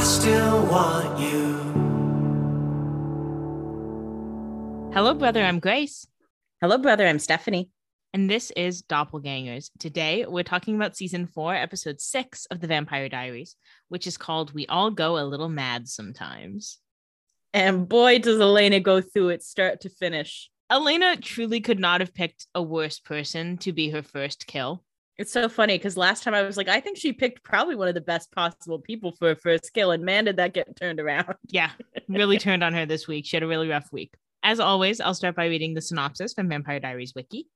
I still want you. Hello, brother. I'm Grace. Hello, brother. I'm Stephanie. And this is Doppelgangers. Today, we're talking about season four, episode six of The Vampire Diaries, which is called We All Go a Little Mad Sometimes. And boy, does Elena go through it start to finish. Elena truly could not have picked a worse person to be her first kill. It's so funny because last time I was like, I think she picked probably one of the best possible people for her first kill. And man, did that get turned around. Yeah, really turned on her this week. She had a really rough week. As always, I'll start by reading the synopsis from Vampire Diaries Wiki.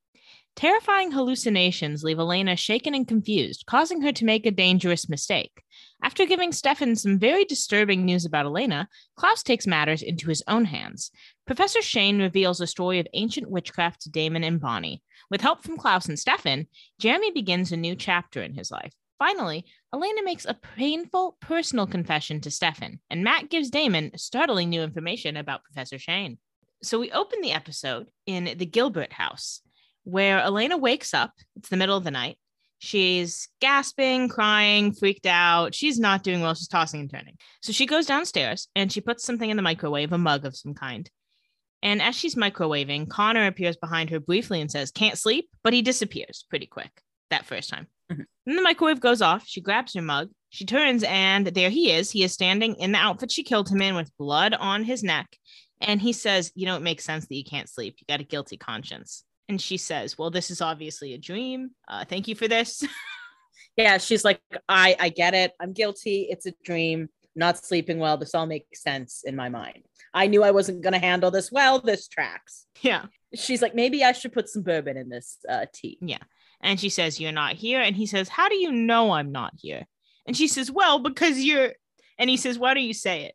Terrifying hallucinations leave Elena shaken and confused, causing her to make a dangerous mistake. After giving Stefan some very disturbing news about Elena, Klaus takes matters into his own hands. Professor Shane reveals a story of ancient witchcraft to Damon and Bonnie. With help from Klaus and Stefan, Jeremy begins a new chapter in his life. Finally, Elena makes a painful personal confession to Stefan, and Matt gives Damon startling new information about Professor Shane. So we open the episode in the Gilbert house, where Elena wakes up. It's the middle of the night. She's gasping, crying, freaked out. She's not doing well. She's tossing and turning. So she goes downstairs and she puts something in the microwave, a mug of some kind. And as she's microwaving, Connor appears behind her briefly and says, Can't sleep, but he disappears pretty quick that first time. Mhm. Then the microwave goes off. She grabs her mug. She turns, and there he is. He is standing in the outfit she killed him in with blood on his neck. And he says, You know, it makes sense that you can't sleep. You got a guilty conscience. And she says, Well, this is obviously a dream. Uh, thank you for this. Yeah, she's like, I, I get it. I'm guilty. It's a dream. Not sleeping well. This all makes sense in my mind. I knew I wasn't going to handle this well. This tracks. yeah. She's like, maybe I should put some bourbon in this uh, tea. Yeah. And she says, You're not here. And he says, How do you know I'm not here? And she says, Well, because you're. And he says, Why do you say it?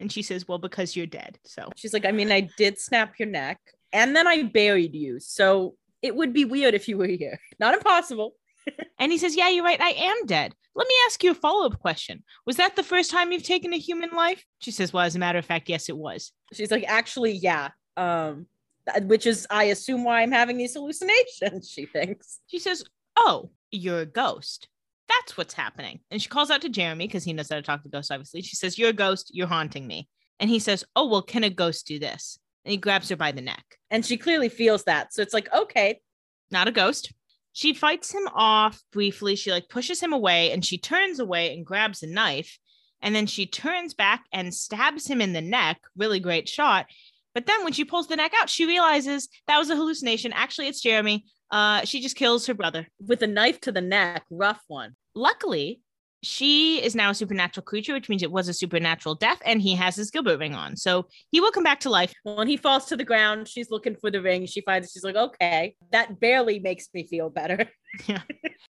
And she says, Well, because you're dead. So, She's like, I mean, I did snap your neck and then I buried you. So it would be weird if you were here. Not impossible. and he says, Yeah, you're right. I am dead. Let me ask you a follow up question. Was that the first time you've taken a human life? She says, Well, as a matter of fact, yes, it was. She's like, actually, yeah. Um, which is, I assume, why I'm having these hallucinations. She thinks. She says, Oh, you're a ghost. That's what's happening. And she calls out to Jeremy because he knows how to talk to ghosts, obviously. She says, You're a ghost. You're haunting me. And he says, Oh, well, can a ghost do this? And he grabs her by the neck. And she clearly feels that. So it's like, okay, Not a ghost. She fights him off briefly. She like pushes him away and she turns away and grabs a knife. And then she turns back and stabs him in the neck. Really great shot. But then when she pulls the neck out, she realizes that was a hallucination. Actually, it's Jeremy. Uh, she just kills her brother. with a knife to the neck, rough one. Luckily, she is now a supernatural creature, which means it was a supernatural death, and he has his Gilbert ring on. So he will come back to life. When he falls to the ground, she's looking for the ring. She finds it. She's like, okay, that barely makes me feel better.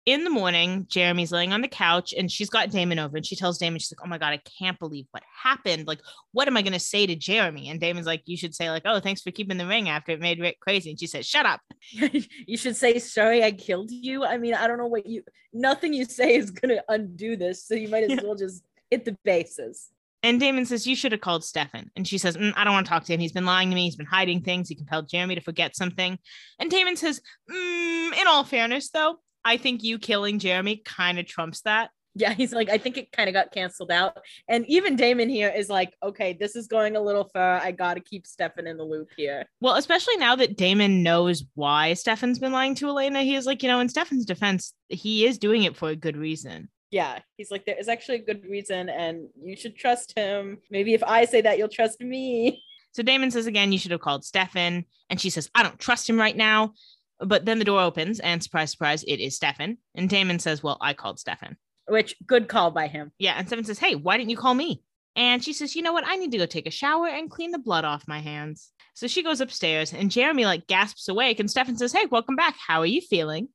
In the morning, Jeremy's laying on the couch and she's got Damon over and she tells Damon, she's like, Oh my God, I can't believe what happened. Like, what am I going to say to Jeremy? And Damon's like, You should say, like, Oh, thanks for keeping the ring after it made Rick crazy. And she says, Shut up. you should say, sorry, I killed you. I mean, I don't know what you, nothing you say is going to undo this. So you might as Yeah. well just hit the bases. And Damon says, You should have called Stefan. And she says, "Mm, I don't want to talk to him. He's been lying to me. He's been hiding things. He compelled Jeremy to forget something. And Damon says, mm, In all fairness, though, I think you killing Jeremy kind of trumps that. Yeah, he's like, I think it kind of got canceled out. And even Damon here is like, okay, this is going a little far. I got to keep Stefan in the loop here. Well, especially now that Damon knows why Stefan's been lying to Elena, he is like, you know, in Stefan's defense, he is doing it for a good reason. Yeah, he's like, there is actually a good reason, and you should trust him. Maybe if I say that, you'll trust me. So Damon says again, you should have called Stefan. And she says, I don't trust him right now. But then the door opens, and surprise, surprise, it is Stefan. And Damon says, Well, I called Stefan. Which good call by him. Yeah. And Stefan says, Hey, why didn't you call me? And she says, You know what? I need to go take a shower and clean the blood off my hands. So she goes upstairs, and Jeremy like gasps awake. And Stefan says, Hey, welcome back. How are you feeling?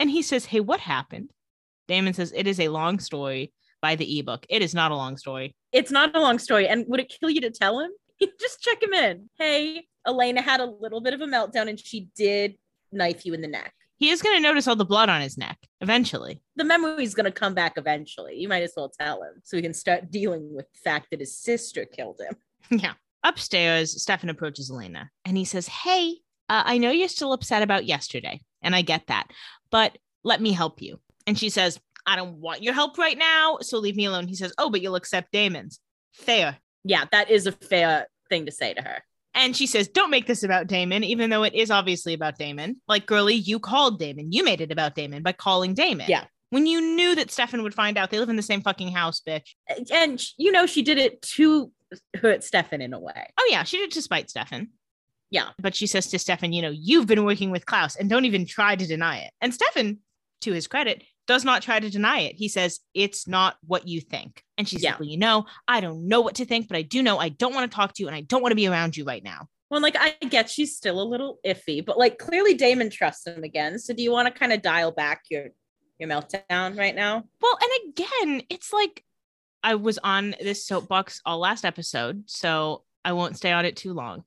And he says, Hey, what happened? Damon says, It is a long story by the ebook. It is not a long story. It's not a long story. And would it kill you to tell him? Just check him in. Hey, Elena had a little bit of a meltdown and she did knife you in the neck. He is going to notice all the blood on his neck eventually. The memory is going to come back eventually. You might as well tell him so he can start dealing with the fact that his sister killed him. yeah. Upstairs, Stefan approaches Elena and he says, Hey, uh, I know you're still upset about yesterday, and I get that, but let me help you. And she says, I don't want your help right now, so leave me alone. He says, Oh, but you'll accept Damon's. Fair. Yeah, that is a fair thing to say to her. And she says, Don't make this about Damon, even though it is obviously about Damon. Like, girly, you called Damon. You made it about Damon by calling Damon. Yeah. When you knew that Stefan would find out, they live in the same fucking house, bitch. And you know, she did it to hurt Stefan in a way. Oh, yeah, she did to spite Stefan. Yeah. But she says to Stefan, You know, you've been working with Klaus and don't even try to deny it. And Stefan, to his credit, does not try to deny it. He says, It's not what you think. And she's Yeah. like, Well, you know, I don't know what to think, but I do know I don't want to talk to you and I don't want to be around you right now. Well, like I get she's still a little iffy, but like clearly Damon trusts him again. So do you want to kind of dial back your your meltdown right now? Well, and again, it's like I was on this soapbox all last episode, so I won't stay on it too long.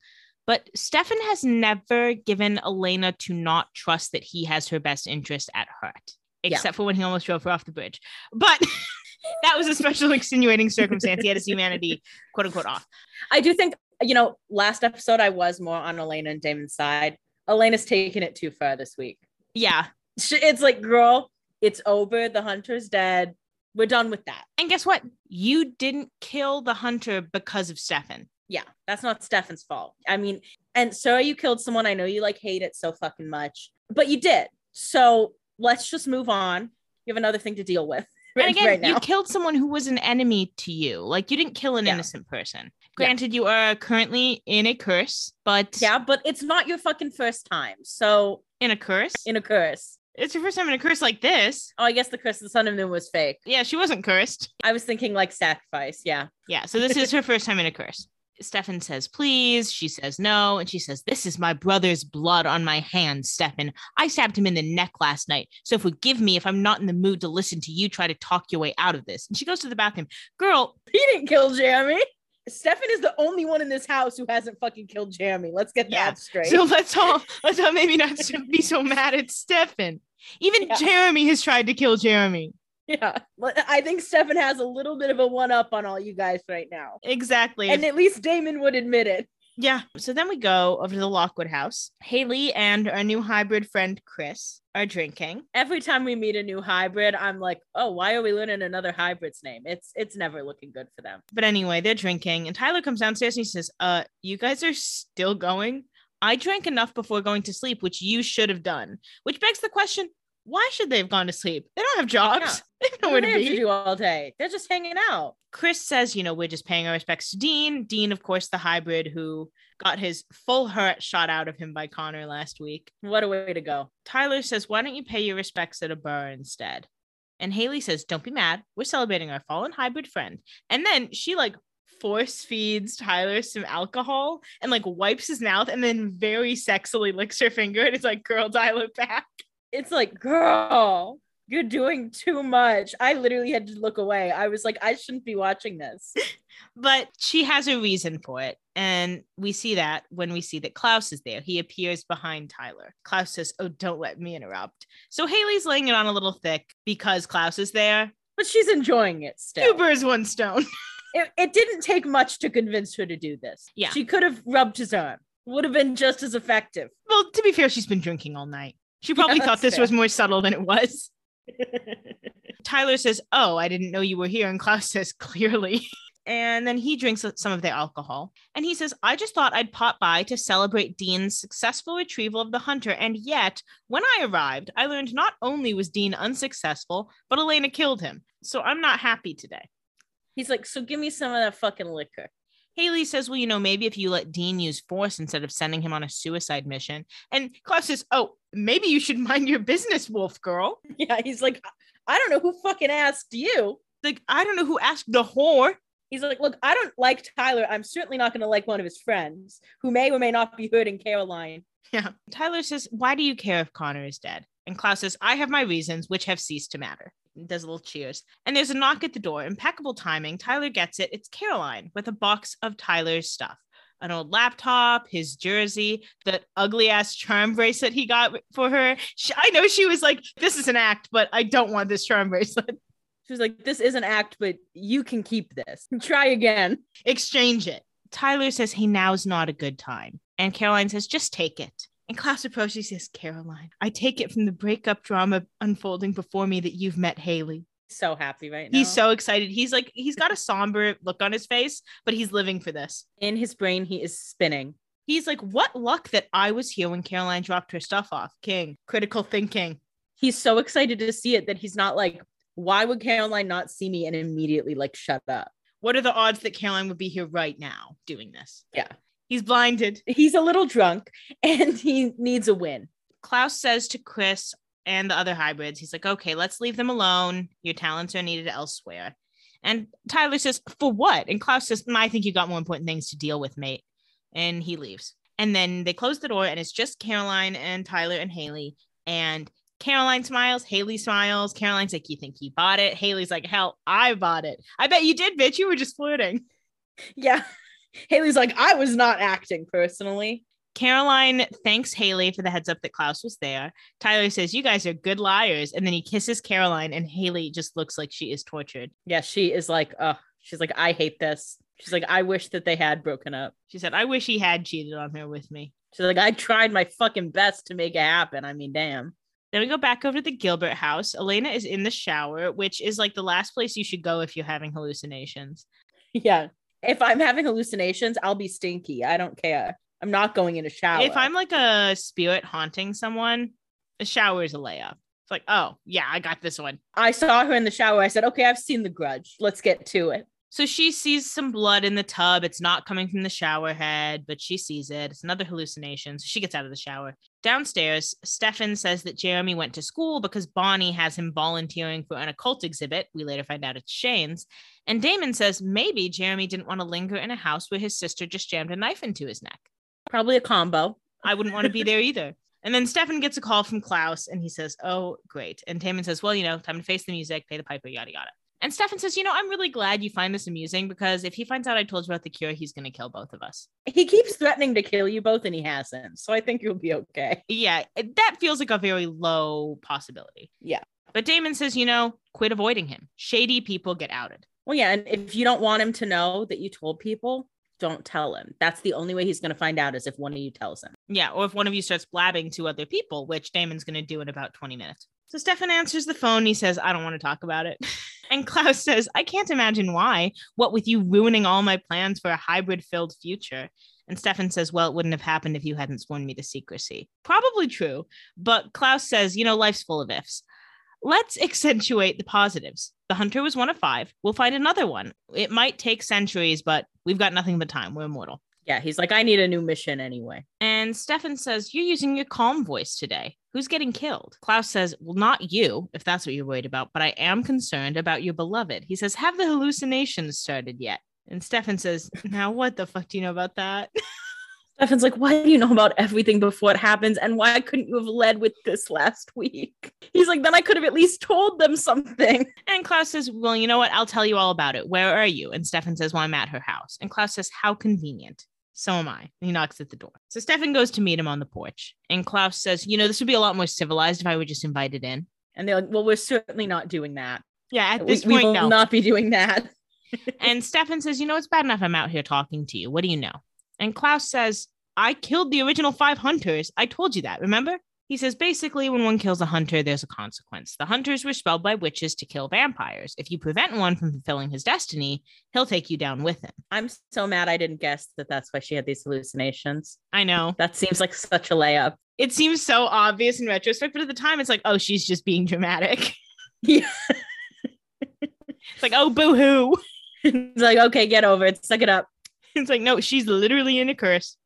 But Stefan has never given Elena to not trust that he has her best interest at heart, Yeah. except for when he almost drove her off the bridge. But that was a special extenuating circumstance. He had his humanity, quote unquote, off. I do think you know, last episode I was more on Elena and Damon's side. Elena's taking it too far this week. Yeah. It's like, girl, it's over. The hunter's dead. We're done with that. And guess what? You didn't kill the hunter because of Stefan. Yeah, that's not Stefan's fault. I mean, and sorry you killed someone. I know you like hate it so fucking much, but you did. So let's just move on. You have another thing to deal with. And again, right you killed someone who was an enemy to you. Like you didn't kill an Yeah. innocent person. Yeah. Granted, you are currently in a curse, but yeah, but it's not your fucking first time. So in a curse. in a curse. it's your first time in a curse like this. Oh, I guess the curse of the sun and moon was fake. Yeah, she wasn't cursed. I was thinking like sacrifice. Yeah. Yeah, so this is her first time in a curse. Stefan says, please. She says no. And she says, This is my brother's blood on my hands, Stefan. I stabbed him in the neck last night. So forgive me if I'm not in the mood to listen to you try to talk your way out of this. And she goes to the bathroom. Girl, He didn't kill Jeremy. Stefan is the only one in this house who hasn't fucking killed Jeremy. Let's get Yeah. that straight. So let's all let's all maybe not be so mad at Stefan. Even Yeah. Jeremy has tried to kill Jeremy. yeah. I think Stefan has a little bit of a one up on all you guys right now. Exactly. And at least Damon would admit it. yeah. So then we go over to the Lockwood house. Haley and our new hybrid friend Chris are drinking. Every time we meet a new hybrid, I'm like, oh, why are we learning another hybrid's name? It's it's never looking good for them. But anyway, they're drinking, and Tyler comes downstairs and he says, "Uh, you guys are still going? I drank enough before going to sleep, which you should have done." Which begs the question: Why should they have gone to sleep? They don't have jobs. They have do to be. do all day? They're just hanging out. Chris says, you know, we're just paying our respects to Dean. Dean, of course, the hybrid who got his full heart shot out of him by Connor last week. What a way to go. Tyler says, why don't you pay your respects at a bar instead? And Haley says, don't be mad. We're celebrating our fallen hybrid friend. And then she like force feeds Tyler some alcohol and like wipes his mouth and then very sexily licks her finger and it's like, girl, dial it back. It's like, girl, you're doing too much. I literally had to look away. I was like, I shouldn't be watching this. But she has a reason for it. And we see that when we see that Klaus is there. He appears behind Tyler. Klaus says, Oh, don't let me interrupt. So Haley's laying it on a little thick because Klaus is there. But she's enjoying it Two still. birds, one stone. It, it didn't take much to convince her to do this. Yeah. She could have rubbed his arm. Would have been just as effective. well, to be fair, she's been drinking all night. She probably Yeah, thought this was more subtle than it was. Tyler says, Oh, I didn't know you were here. And Klaus says, Clearly. And then he drinks some of their alcohol. And he says, I just thought I'd pop by to celebrate Dean's successful retrieval of the hunter. And yet, when I arrived, I learned not only was Dean unsuccessful, but Elena killed him. So I'm not happy today. He's like, so give me some of that fucking liquor. Haley says, Well, you know, maybe if you let Dean use force instead of sending him on a suicide mission. And Klaus says, Oh, maybe you should mind your business, wolf girl. Yeah, he's like, I don't know who fucking asked you. Like, I don't know who asked the whore. He's like, look, I don't like Tyler. I'm certainly not going to like one of his friends who may or may not be hurting Caroline. Yeah. Tyler says, Why do you care if Connor is dead? And Klaus says, I have my reasons, which have ceased to matter. Does a little cheers. And there's a knock at the door. Impeccable timing. Tyler gets it. It's Caroline with a box of Tyler's stuff. An old laptop, his jersey, that ugly ass charm bracelet he got for her. She, I know she was like, This is an act, but I don't want this charm bracelet. She was like, this is an act, but you can keep this. Try again. Exchange it. Tyler says, Hey, now's not a good time. And Caroline says, Just take it. Klaus approaches, he says, Caroline, I take it from the breakup drama unfolding before me that you've met Haley. so happy right now. He's so excited. He's like, he's got a somber look on his face, but he's living for this. in his brain, he is spinning. He's like, what luck that I was here when Caroline dropped her stuff off. King, critical thinking. He's so excited to see it that he's not like, why would Caroline not see me and immediately like shut up? What are the odds that Caroline would be here right now doing this? Yeah. He's blinded. He's a little drunk and he needs a win. Klaus says to Chris and the other hybrids, he's like, okay, let's leave them alone. Your talents are needed elsewhere. And Tyler says, for what? And Klaus says, "Mm, I think you got more important things to deal with, mate. And he leaves. And then they close the door, and it's just Caroline and Tyler and Haley. And Caroline smiles, Haley smiles. Caroline's like, You think he bought it? Haley's like, Hell, I bought it. I bet you did, bitch. You were just flirting. Yeah. Haley's like, I was not acting personally. Caroline thanks Haley for the heads up that Klaus was there. Tyler says, You guys are good liars. And then he kisses Caroline, and Haley just looks like she is tortured. Yeah, she is like, oh, she's like, I hate this. She's like, I wish that they had broken up. She said, I wish he had cheated on her with me. She's like, I tried my fucking best to make it happen. I mean, damn. Then we go back over to the Gilbert house. Elena is in the shower, which is like the last place you should go if you're having hallucinations. Yeah. If I'm having hallucinations, I'll be stinky. I don't care. I'm not going in a shower. If I'm like a spirit haunting someone, a shower is a layup. It's like, oh, yeah, I got this one. I saw her in the shower, I said, okay, I've seen the grudge. Let's get to it. So she sees some blood in the tub. It's not coming from the shower head, but she sees it. It's another hallucination. So she gets out of the shower. Downstairs, Stefan says that Jeremy went to school because Bonnie has him volunteering for an occult exhibit. We later find out it's Shane's. And Damon says maybe Jeremy didn't want to linger in a house where his sister just jammed a knife into his neck. Probably a combo. I wouldn't want to be there either. And then Stefan gets a call from Klaus and he says, Oh, great. And Damon says, Well, you know, time to face the music, pay the piper, yada, yada. And Stefan says, You know, I'm really glad you find this amusing because if he finds out I told you about the cure, he's going to kill both of us. He keeps threatening to kill you both and he hasn't. So I think you'll be okay. Yeah, that feels like a very low possibility. Yeah. But Damon says, You know, quit avoiding him. Shady people get outed. Well, yeah. And if you don't want him to know that you told people, don't tell him. That's the only way he's going to find out is if one of you tells him. Yeah, or if one of you starts blabbing to other people, which Damon's going to do in about 20 minutes. So Stefan answers the phone. He says, I don't want to talk about it. and Klaus says, I can't imagine why. What with you ruining all my plans for a hybrid filled future? And Stefan says, Well, it wouldn't have happened if you hadn't sworn me to secrecy. Probably true. But Klaus says, You know, life's full of ifs. Let's accentuate the positives. The hunter was one of five. We'll find another one. It might take centuries, but we've got nothing but time. We're immortal. Yeah. He's like, I need a new mission anyway. And Stefan says, You're using your calm voice today. Who's getting killed? Klaus says, Well, not you, if that's what you're worried about, but I am concerned about your beloved. He says, Have the hallucinations started yet? And Stefan says, Now, what the fuck do you know about that? Stefan's like, why do you know about everything before it happens? And why couldn't you have led with this last week? He's like, then I could have at least told them something. And Klaus says, Well, you know what? I'll tell you all about it. Where are you? And Stefan says, Well, I'm at her house. And Klaus says, How convenient. So am I. He knocks at the door. So Stefan goes to meet him on the porch. And Klaus says, You know, this would be a lot more civilized if I were just invited in. And they're like, well, we're certainly not doing that. Yeah, at We, this we point, will no. not be doing that. And Stefan says, You know, it's bad enough I'm out here talking to you. What do you know? And Klaus says, I killed the original five hunters. I told you that, remember? He says, basically, when one kills a hunter, there's a consequence. The hunters were spelled by witches to kill vampires. If you prevent one from fulfilling his destiny, he'll take you down with him. I'm so mad I didn't guess that that's why she had these hallucinations. I know. That seems like such a layup. It seems so obvious in retrospect, but at the time, it's like, oh, she's just being dramatic. Yeah. It's like, oh, boo hoo. it's like, okay, get over it. Suck it up. It's like, no, she's literally in a curse.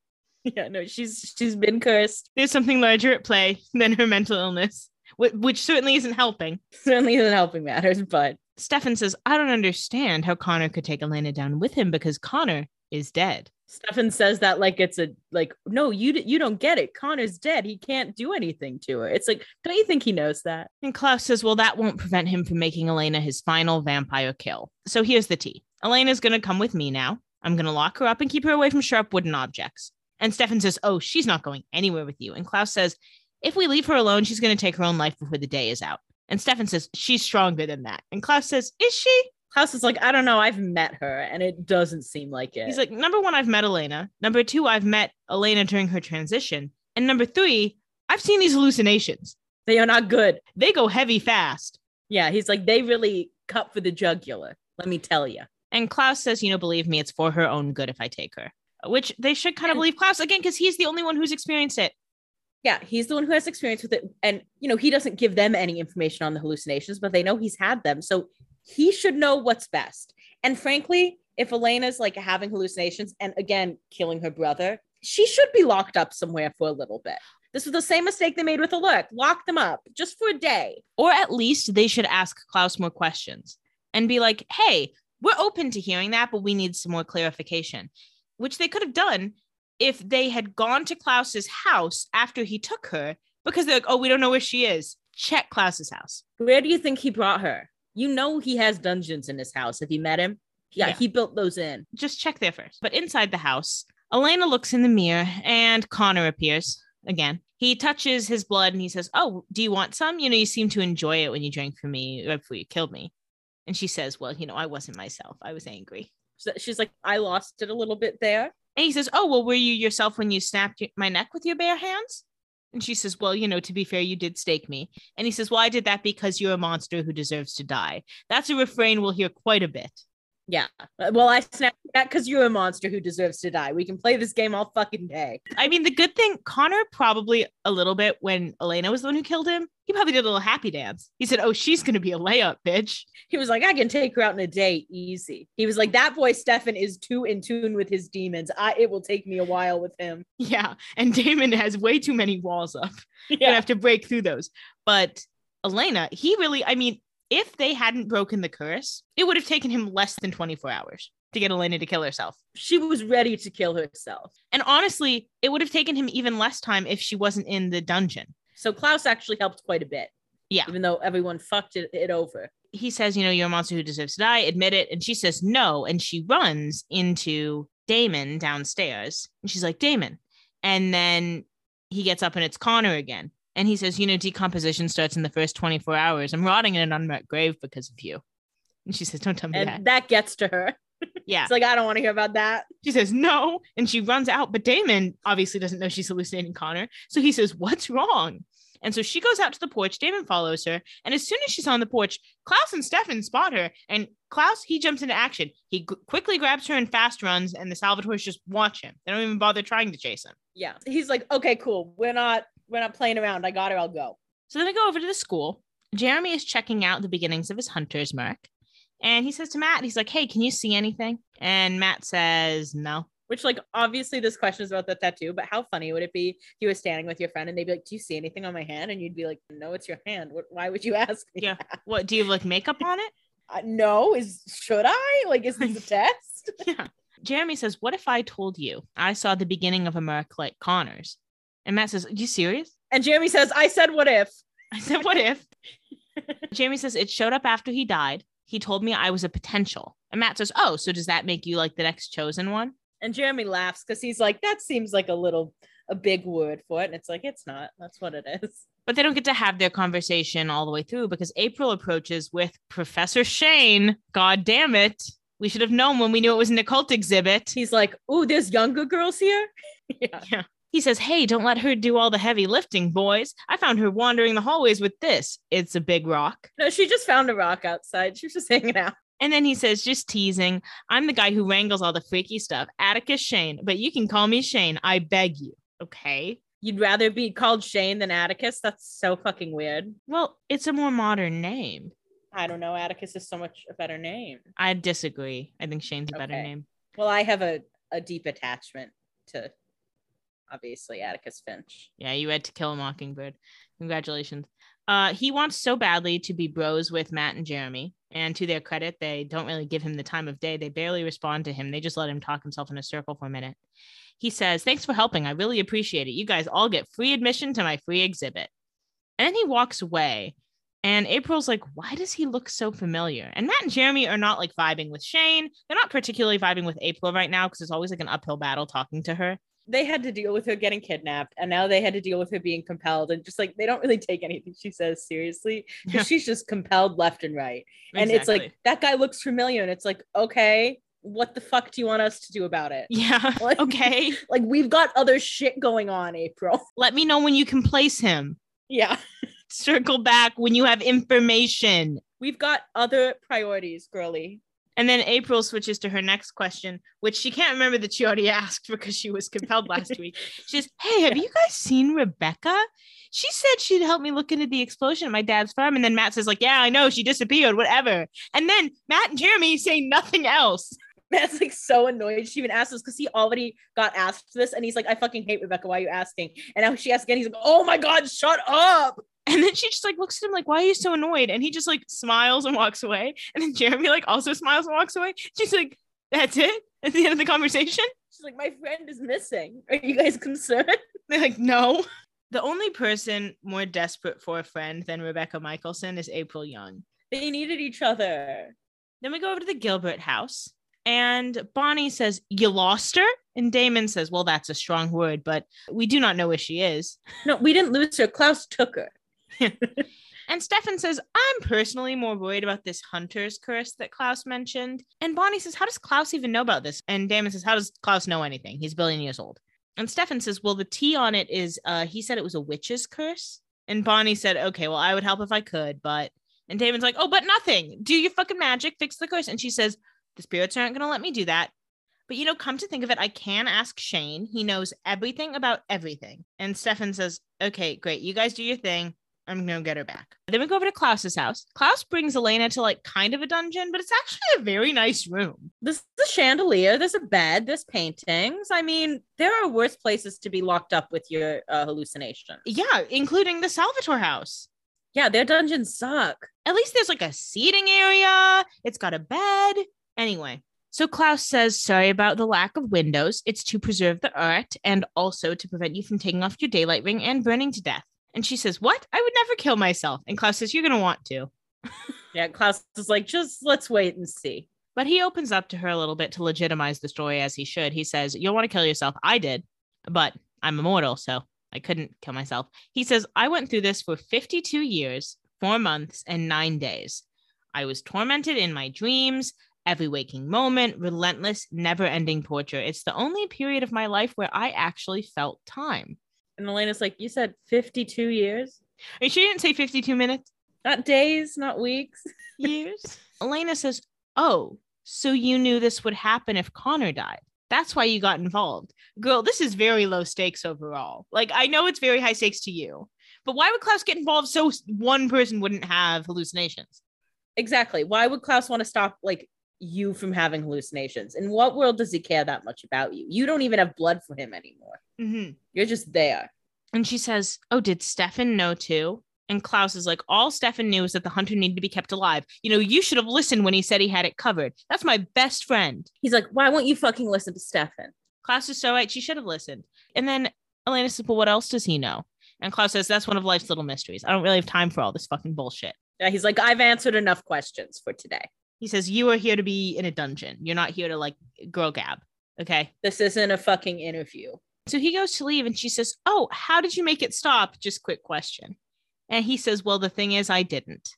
Yeah, no, she's she's been cursed. There's something larger at play than her mental illness, wh- which certainly isn't helping. Certainly isn't helping matters, but Stefan says, I don't understand how Connor could take Elena down with him because Connor is dead. Stefan says that like it's a like no, you you don't get it. Connor's dead. He can't do anything to her. It's like, don't you think he knows that? And Klaus says, Well, that won't prevent him from making Elena his final vampire kill. So here's the tea Elena's going to come with me now. I'm going to lock her up and keep her away from sharp wooden objects. And Stefan says, Oh, she's not going anywhere with you. And Klaus says, If we leave her alone, she's going to take her own life before the day is out. And Stefan says, She's stronger than that. And Klaus says, Is she? Klaus is like, I don't know. I've met her, and it doesn't seem like it. He's like, Number one, I've met Elena. Number two, I've met Elena during her transition. And number three, I've seen these hallucinations. they are not good. They go heavy fast. Yeah, he's like, they really cut for the jugular. Let me tell you. And Klaus says, you know, believe me, it's for her own good if I take her. Which they should kind of believe Klaus again, because he's the only one who's experienced it. Yeah, he's the one who has experience with it. And, you know, he doesn't give them any information on the hallucinations, but they know he's had them. So he should know what's best. And frankly, if Elena's like having hallucinations and again, killing her brother, she should be locked up somewhere for a little bit. This was the same mistake they made with Alaric. Lock them up just for a day. Or at least they should ask Klaus more questions and be like, hey, we're open to hearing that, but we need some more clarification, which they could have done if they had gone to Klaus's house after he took her because they're like, oh, we don't know where she is. Check Klaus's house. Where do you think he brought her? You know he has dungeons in his house. Have you met him? Yeah, Yeah. he built those in. Just check there first. But inside the house, Elena looks in the mirror and Connor appears again. He touches his blood and he says, Oh, do you want some? You know, you seem to enjoy it when you drank from me right before you killed me. And she says, Well, you know, I wasn't myself. I was angry. She's like, I lost it a little bit there. And he says, Oh, well, were you yourself when you snapped my neck with your bare hands? And she says, Well, you know, to be fair, you did stake me. And he says, Well, I did that because you're a monster who deserves to die. That's a refrain we'll hear quite a bit. Yeah. Uh, Well, I snapped that because you're a monster who deserves to die. We can play this game all fucking day. I mean, the good thing, Connor probably a little bit when Elena was the one who killed him, he probably did a little happy dance. He said, Oh, she's going to be a layup, bitch. He was like, I can take her out in a day easy. He was like, that boy Stefan is too in tune with his demons. I it will take me a while with him. Yeah. And Damon has way too many walls up. Yeah. You have to break through those. But Elena, he really, I mean, if they hadn't broken the curse, it would have taken him less than 24 hours to get Elena to kill herself. She was ready to kill herself. And honestly, it would have taken him even less time if she wasn't in the dungeon. So Klaus actually helped quite a bit. Yeah. Even though everyone fucked it, it over. He says, You know, you're a monster who deserves to die, admit it. And she says, No. And she runs into Damon downstairs. And she's like, Damon. And then he gets up and it's Connor again. And he says, You know, decomposition starts in the first 24 hours. I'm rotting in an unmarked grave because of you. And she says, Don't tell me And that. that gets to her. Yeah. It's like, I don't want to hear about that. She says, No. And she runs out. But Damon obviously doesn't know she's hallucinating Connor. So he says, What's wrong? And so she goes out to the porch. Damon follows her. And as soon as she's on the porch, Klaus and Stefan spot her. And Klaus, he jumps into action. He g- quickly grabs her and fast runs. And the Salvatores just watch him. They don't even bother trying to chase him. Yeah. He's like, okay, cool. We're not we're not playing around. I got her, I'll go. So then they go over to the school. Jeremy is checking out the beginnings of his hunter's mark. And he says to Matt, he's like, Hey, can you see anything? And Matt says, No. Which, like, obviously, this question is about the tattoo, but how funny would it be if you were standing with your friend and they'd be like, Do you see anything on my hand? And you'd be like, No, it's your hand. What, why would you ask me? Yeah. What do you have like makeup on it? Uh, no, is should I? Like, is this a test? yeah. Jeremy says, What if I told you I saw the beginning of a mark like Connor's? And Matt says, Are you serious? And Jeremy says, I said, What if? I said, What if? Jeremy says, It showed up after he died. He told me I was a potential. And Matt says, Oh, so does that make you like the next chosen one? And Jeremy laughs because he's like, That seems like a little, a big word for it. And it's like, It's not. That's what it is. But they don't get to have their conversation all the way through because April approaches with Professor Shane. God damn it. We should have known when we knew it was an occult exhibit. He's like, Ooh, there's younger girls here. yeah. He says, Hey, don't let her do all the heavy lifting, boys. I found her wandering the hallways with this. It's a big rock. No, she just found a rock outside. She was just hanging out. And then he says, just teasing, I'm the guy who wrangles all the freaky stuff. Atticus Shane, but you can call me Shane. I beg you. Okay. You'd rather be called Shane than Atticus? That's so fucking weird. Well, it's a more modern name. I don't know. Atticus is so much a better name. I disagree. I think Shane's a better Okay. name. Well, I have a, a deep attachment to obviously Atticus Finch. Yeah, you had To Kill a Mockingbird. Congratulations. Uh, he wants so badly to be bros with Matt and Jeremy. And to their credit, they don't really give him the time of day. They barely respond to him. They just let him talk himself in a circle for a minute. He says, Thanks for helping. I really appreciate it. You guys all get free admission to my free exhibit. And then he walks away. And April's like, Why does he look so familiar? And Matt and Jeremy are not like vibing with Shane. They're not particularly vibing with April right now because it's always like an uphill battle talking to her. They had to deal with her getting kidnapped, and now they had to deal with her being compelled. And just like they don't really take anything she says seriously because Yeah. she's just compelled left and right. And it's like that guy looks familiar, and it's like, okay, what the fuck do you want us to do about it? Yeah. Like- okay. Like we've got other shit going on, April. Let me know when you can place him. Yeah. circle back when you have information. We've got other priorities, girly. And then April switches to her next question, which she can't remember that she already asked because she was compelled last week. She says, Hey, have you guys seen Rebekah? She said she'd help me look into the explosion at my dad's farm. And then Matt says, like, yeah, I know she disappeared, whatever. And then Matt and Jeremy say nothing else. Matt's like so annoyed. She even asked this because he already got asked this, and he's like, "I fucking hate Rebekah. Why are you asking?" And now she asks again. He's like, "Oh my god, shut up!" And then she just like looks at him like, why are you so annoyed? And he just like smiles and walks away. And then Jeremy like also smiles and walks away. She's like, that's it? At the end of the conversation? She's like, "My friend is missing. Are you guys concerned?" They're like, no. The only person more desperate for a friend than Rebekah Mikaelson is April Young. They needed each other. Then we go over to the Gilbert house. And Bonnie says, You lost her? And Damon says, Well, that's a strong word, but we do not know where she is. No, we didn't lose her. Klaus took her. And Stefan says, I'm personally more worried about this hunter's curse that Klaus mentioned. And Bonnie says, How does Klaus even know about this? And Damon says, How does Klaus know anything? He's a billion years old. And Stefan says, Well, the T on it is, uh, he said it was a witch's curse. And Bonnie said, Okay, well, I would help if I could, but. And Damon's like, Oh, but nothing. Do your fucking magic, fix the curse. And she says, The spirits aren't going to let me do that. But you know, come to think of it, I can ask Shane. He knows everything about everything. And Stefan says, Okay, great. You guys do your thing. I'm gonna get her back. Then we go over to Klaus's house. Klaus brings Elena to like kind of a dungeon, but it's actually a very nice room. There's a chandelier, there's a bed, there's paintings. I mean, there are worse places to be locked up with your uh, hallucination. Yeah, including the Salvatore house. Yeah, their dungeons suck. At least there's like a seating area. It's got a bed. Anyway, so Klaus says, sorry about the lack of windows. It's to preserve the art and also to prevent you from taking off your daylight ring and burning to death. And she says, What? I would never kill myself. And Klaus says, You're going to want to. Yeah, Klaus is like, just let's wait and see. But he opens up to her a little bit to legitimize the story as he should. He says, You'll want to kill yourself. I did, but I'm immortal, so I couldn't kill myself. He says, I went through this for 52 years, four months, and nine days. I was tormented in my dreams, every waking moment, relentless, never ending torture. It's the only period of my life where I actually felt time. And Elena's like, You said 52 years? Are you sure you didn't say 52 minutes? Not days, not weeks. Years? Elena says, Oh, so you knew this would happen if Connor died. That's why you got involved. Girl, this is very low stakes overall. Like, I know it's very high stakes to you, but why would Klaus get involved so one person wouldn't have hallucinations? Exactly. Why would Klaus want to stop like you from having hallucinations? In what world does he care that much about you? You don't even have blood for him anymore. Mm-hmm. You're just there. And she says, Oh, did Stefan know too? And Klaus is like, All Stefan knew is that the hunter needed to be kept alive. You know, you should have listened when he said he had it covered. That's my best friend. He's like, Why won't you fucking listen to Stefan? Klaus is so right. She should have listened. And then Elena says, Well, what else does he know? And Klaus says, That's one of life's little mysteries. I don't really have time for all this fucking bullshit. Yeah, he's like, I've answered enough questions for today. He says, You are here to be in a dungeon. You're not here to like girl gab. Okay. This isn't a fucking interview. So he goes to leave and she says, Oh, how did you make it stop? Just quick question. And he says, Well, the thing is, I didn't.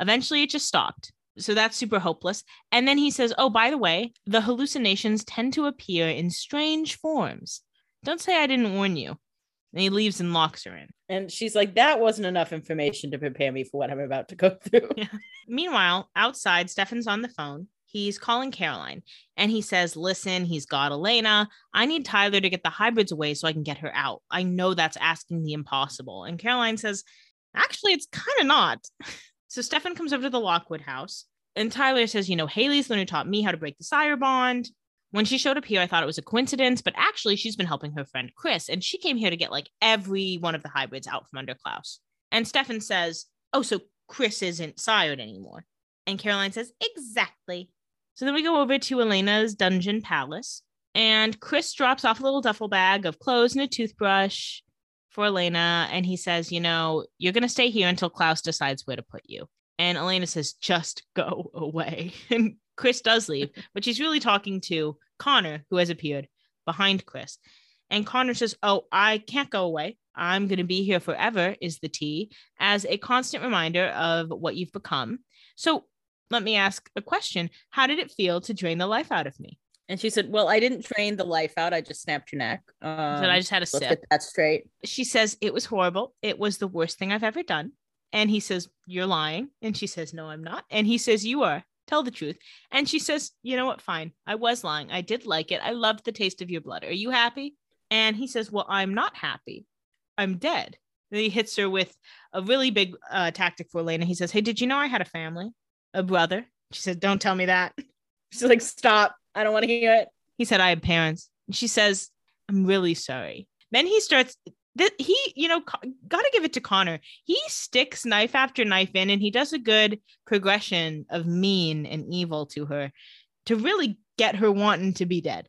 Eventually, it just stopped. So that's super hopeless. And then he says, Oh, by the way, the hallucinations tend to appear in strange forms. Don't say I didn't warn you. And he leaves and locks her in. And she's like, That wasn't enough information to prepare me for what I'm about to go through. Yeah. Meanwhile, outside, Stefan's on the phone. He's calling Caroline and he says, Listen, he's got Elena. I need Tyler to get the hybrids away so I can get her out. I know that's asking the impossible. And Caroline says, Actually, it's kind of not. So Stefan comes over to the Lockwood house and Tyler says, You know, Haley's the one who taught me how to break the sire bond. When she showed up here, I thought it was a coincidence, but actually, she's been helping her friend Chris, and she came here to get like every one of the hybrids out from under Klaus. And Stefan says, Oh, so Chris isn't sired anymore. And Caroline says, Exactly. So then we go over to Elena's dungeon palace, and Chris drops off a little duffel bag of clothes and a toothbrush for Elena. And he says, You know, you're going to stay here until Klaus decides where to put you. And Elena says, Just go away. And Chris does leave, but she's really talking to Connor, who has appeared behind Chris. And Connor says, Oh, I can't go away. I'm going to be here forever, is the T, as a constant reminder of what you've become. So let me ask a question How did it feel to drain the life out of me? And she said, Well, I didn't drain the life out. I just snapped your neck. Um, I I just had a let's sip. get that straight. She says, It was horrible. It was the worst thing I've ever done. And he says, You're lying. And she says, No, I'm not. And he says, You are. Tell the truth. And she says, You know what? Fine. I was lying. I did like it. I loved the taste of your blood. Are you happy? And he says, Well, I'm not happy. I'm dead. Then he hits her with a really big uh, tactic for Elena. He says, Hey, did you know I had a family, a brother? She said, Don't tell me that. She's like, stop. I don't want to hear it. He said, I have parents. And she says, I'm really sorry. Then he starts, th- he, you know, got to give it to Connor. He sticks knife after knife in and he does a good progression of mean and evil to her to really get her wanting to be dead.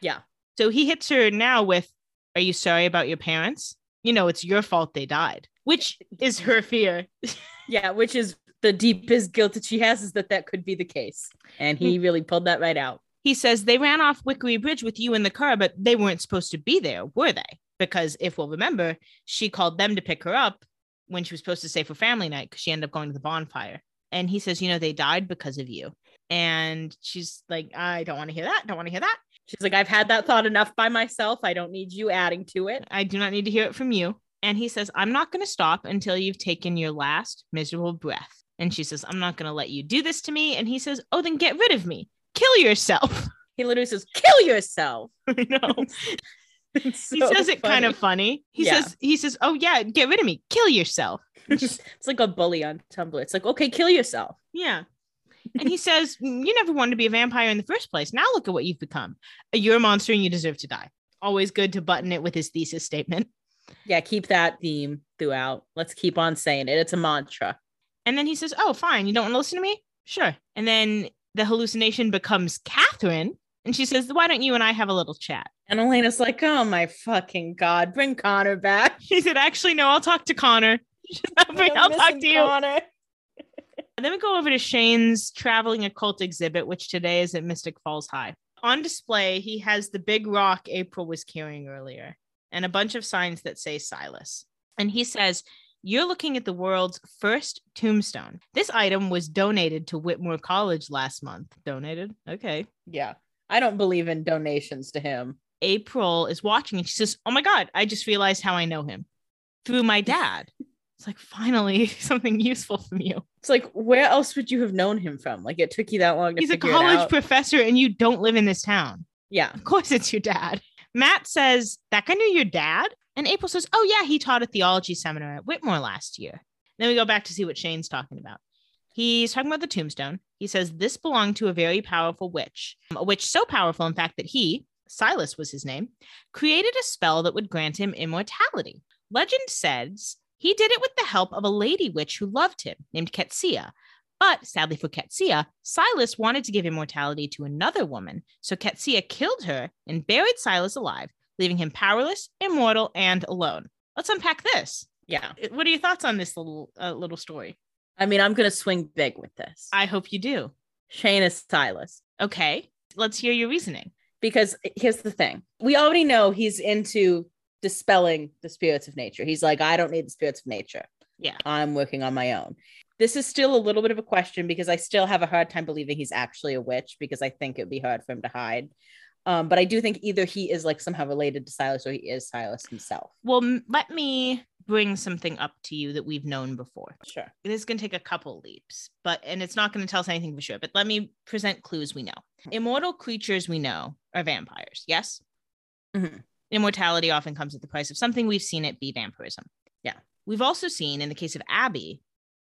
Yeah. So he hits her now with, Are you sorry about your parents? You know, it's your fault they died, which is her fear. Yeah, which is the deepest guilt that she has is that that could be the case. And he hmm. really pulled that right out. He says they ran off Wickery Bridge with you in the car, but they weren't supposed to be there, were they? Because if we'll remember, she called them to pick her up when she was supposed to stay for family night because she ended up going to the bonfire. And he says, You know, they died because of you. And she's like, I don't want to hear that. Don't want to hear that. She's like, I've had that thought enough by myself. I don't need you adding to it. I do not need to hear it from you. And he says, I'm not going to stop until you've taken your last miserable breath. And she says, I'm not going to let you do this to me. And he says, Oh, then get rid of me. Kill yourself. He literally says, kill yourself. I It's he says it kind of funny. He Yeah. says, he says, Oh yeah, get rid of me. Kill yourself. it's like a bully on Tumblr. It's like, okay, kill yourself. Yeah. And he says, You never wanted to be a vampire in the first place. Now look at what you've become. Uh, you're a monster and you deserve to die. Always good to button it with his thesis statement. Yeah, keep that theme throughout. Let's keep on saying it. It's a mantra. And then he says, Oh, fine. You don't want to listen to me? Sure. And then the hallucination becomes Katherine. And she says, Why don't you and I have a little chat? And Elena's like, oh my fucking God, bring Connor back. She said, Actually, no, I'll talk to Connor. "I'll bring- I'll I'm talk to you. Connor. And then we go over to Shane's traveling occult exhibit, which today is at Mystic Falls High. On display, he has the big rock April was carrying earlier and a bunch of signs that say Silas. And he says, You're looking at the world's first tombstone. This item was donated to Whitmore College last month. Donated? Okay. Yeah. I don't believe in donations to him. April is watching and she says, Oh my God, I just realized how I know him through my dad. It's like, finally, something useful from you. It's like, where else would you have known him from? Like, it took you that long to He's a college professor and you don't live in this town. yeah. Of course, it's your dad. Matt says, That guy knew your dad? And April says, Oh, yeah, he taught a theology seminar at Whitmore last year. Then we go back to see what Shane's talking about. He's talking about the tombstone. He says, This belonged to a very powerful witch, a witch so powerful, in fact, that he, Silas was his name, created a spell that would grant him immortality. Legend says he did it with the help of a lady witch who loved him, named Qetsiyah. But sadly for Qetsiyah, Silas wanted to give immortality to another woman, so Qetsiyah killed her and buried Silas alive, leaving him powerless, immortal, and alone. Let's unpack this. Yeah. What are your thoughts on this little uh, little story? I mean, I'm going to swing big with this. I hope you do. Shane is Silas. Okay, let's hear your reasoning. Because here's the thing we already know he's into dispelling the spirits of nature. He's like, I don't need the spirits of nature. Yeah. I'm working on my own. This is still a little bit of a question because I still have a hard time believing he's actually a witch because I think it would be hard for him to hide. Um, but I do think either he is like somehow related to Silas or he is Silas himself. Well, m- let me bring something up to you that we've known before. Sure. This is going to take a couple leaps, but and it's not going to tell us anything for sure. But let me present clues we know. Immortal creatures we know are vampires. Yes. Mhm. Immortality often comes at the price of something. We've seen it be vampirism. Yeah. We've also seen in the case of Abby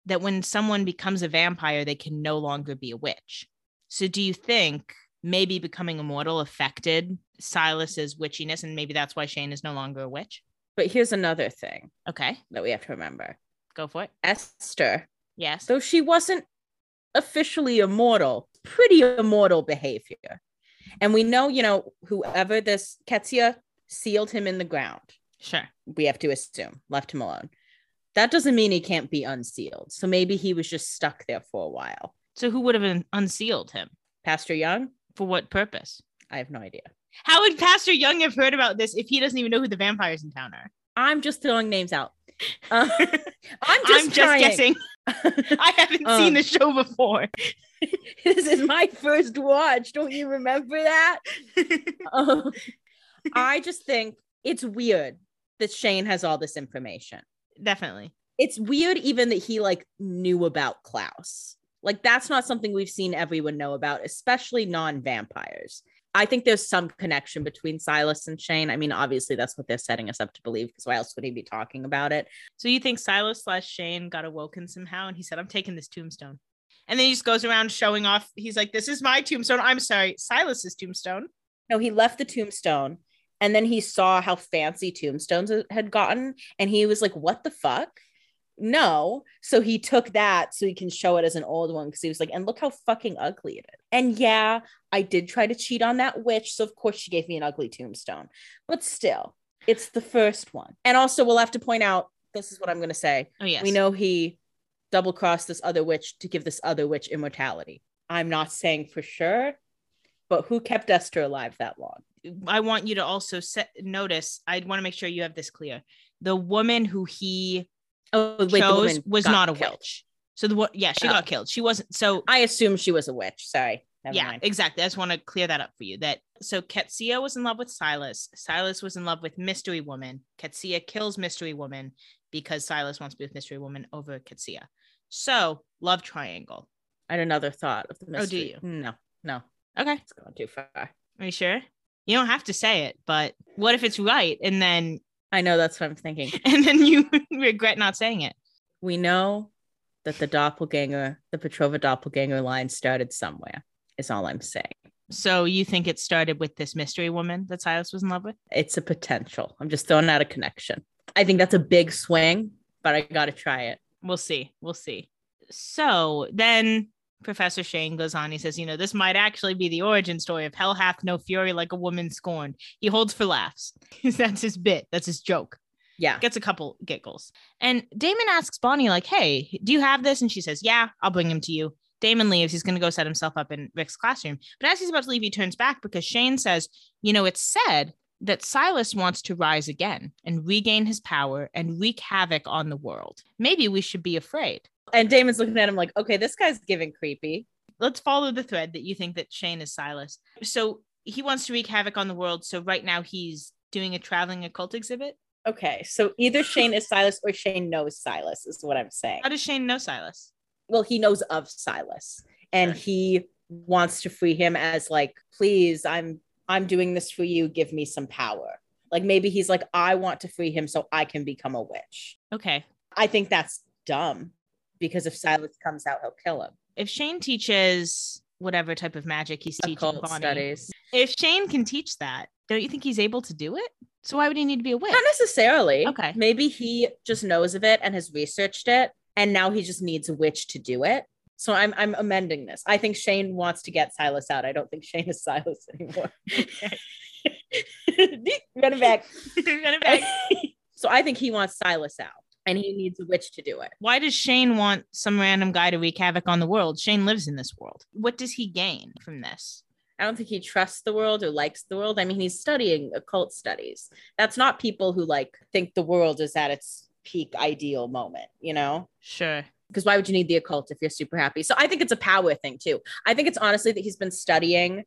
that when someone becomes a vampire, they can no longer be a witch. So do you think maybe becoming immortal affected Silas's witchiness, and maybe that's why Shane is no longer a witch? But here's another thing Okay, that we have to remember go for it. Esther, Yes. though she wasn't officially immortal, pretty immortal behavior. And we know, you know, whoever this Qetsiyah sealed him in the ground. Sure. We have to assume left him alone. That doesn't mean he can't be unsealed. So maybe he was just stuck there for a while. So who would have unsealed him? Pastor Young, For what purpose? I have no idea. How would Pastor Young have heard about this if he doesn't even know who the vampires in town are? I'm just throwing names out. Uh, I'm just, I'm just guessing. I haven't Um, seen the show before. this is my first watch. Don't you remember that? Um, I just think it's weird that Shane has all this information. Definitely. It's weird even that he like knew about Klaus. Like that's not something we've seen everyone know about, especially non-vampires. I think there's some connection between Silas and Shane. I mean, obviously that's what they're setting us up to believe because why else would he be talking about it? So you think Silas slash Shane got awoken somehow and he said, I'm taking this tombstone. And then he just goes around showing off. He's like, This is my tombstone. I'm sorry, Silas's tombstone. No, he left the tombstone and then he saw how fancy tombstones had gotten and he was like, What the fuck? No. So he took that so he can show it as an old one because he was like, and look how fucking ugly it is. And yeah, I did try to cheat on that witch. So of course she gave me an ugly tombstone. But still, it's the first one. And also, we'll have to point out this is what I'm going to say. Oh, yes. We know he double crossed this other witch to give this other witch immortality. I'm not saying for sure, but who kept Esther alive that long? I want you to also set notice. I want to make sure you have this clear. The woman who he Oh, wait, chose was not a killed. witch. So the what? Yeah, she Oh. got killed. She wasn't. So I assume she was a witch. Sorry. Never yeah, mind. exactly. I just want to clear that up for you. That so Qetsiyah was in love with Silas. Silas was in love with Mystery Woman. Qetsiyah kills Mystery Woman because Silas wants to be with Mystery Woman over Qetsiyah. So love triangle. I had another thought of the mystery. Oh, do mystery. No, no, Okay, it's going too far. are you sure? You don't have to say it, but what if it's right and then I know that's what I'm thinking. and then you regret not saying it? We know that the doppelganger, the Petrova doppelganger line started somewhere, is all I'm saying. So you think it started with this mystery woman that Silas was in love with? It's a potential. I'm just throwing out a connection. I think that's a big swing, but I got to try it. We'll see. We'll see. So then Professor Shane goes on. He says, You know, this might actually be the origin story of Hell Hath No Fury Like a Woman Scorned. He holds for laughs. That's his bit. That's his joke. Yeah. Gets a couple giggles. And Damon asks Bonnie, like, Hey, do you have this? And she says, Yeah, I'll bring him to you. Damon leaves. He's going to go set himself up in Rick's classroom. But as he's about to leave, he turns back because Shane says, You know, it's said that Silas wants to rise again and regain his power and wreak havoc on the world. Maybe we should be afraid. And Damon's looking at him like, okay, this guy's giving creepy. Let's follow the thread that you think that Shane is Silas. So he wants to wreak havoc on the world. So right now he's doing a traveling occult exhibit. Okay. So either Shane is Silas or Shane knows Silas, is what I'm saying. How does Shane know Silas? Well, he knows of Silas and Sure. he wants to free him as like, please, I'm I'm doing this for you. Give me some power. Like maybe he's like, I want to free him so I can become a witch. Okay. I think that's dumb because if Silas comes out, he'll kill him. If Shane teaches whatever type of magic he's teaching Occult Bonnie, studies. if Shane can teach that, don't you think he's able to do it? So why would he need to be a witch? Not necessarily. Okay. Maybe he just knows of it and has researched it, and now he just needs a witch to do it. So I'm I'm amending this. I think Shane wants to get Silas out. I don't think Shane is Silas anymore. Run it back. Run it back. so I think he wants Silas out, and he needs a witch to do it. Why does Shane want some random guy to wreak havoc on the world? Shane lives in this world. What does he gain from this? I don't think he trusts the world or likes the world. I mean, he's studying occult studies. That's not people who like think the world is at its peak ideal moment, you know? Sure. Because why would you need the occult if you're super happy? So I think it's a power thing too. I think it's honestly that he's been studying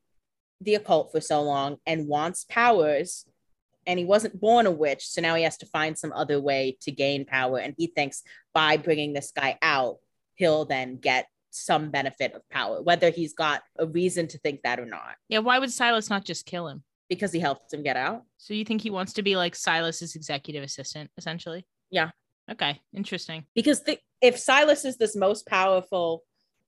the occult for so long and wants powers. And he wasn't born a witch. So now he has to find some other way to gain power. And he thinks by bringing this guy out, he'll then get some benefit of power, whether he's got a reason to think that or not, Yeah, why would Silas not just kill him? because he helped him get out. So you think he wants to be like Silas's executive assistant, essentially? Yeah. Okay, interesting. Because the, if Silas is this most powerful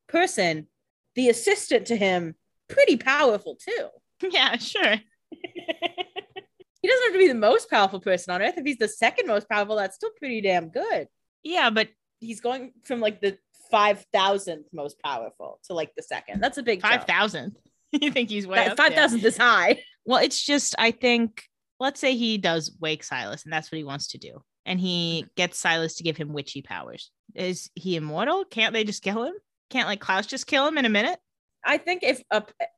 person, the assistant to him, pretty powerful too. Yeah, sure. he doesn't have to be the most powerful person on earth. If he's the second most powerful, that's still pretty damn good. Yeah, but He's going from like the 5,000th most powerful to like the second. That's a big five jump. thousand. you think he's way up Five is high. Well, it's just I think let's say he does wake Silas, and that's what he wants to do, and he mm-hmm. gets Silas to give him witchy powers. Is he immortal? Can't they just kill him? Can't like Klaus just kill him in a minute? I think if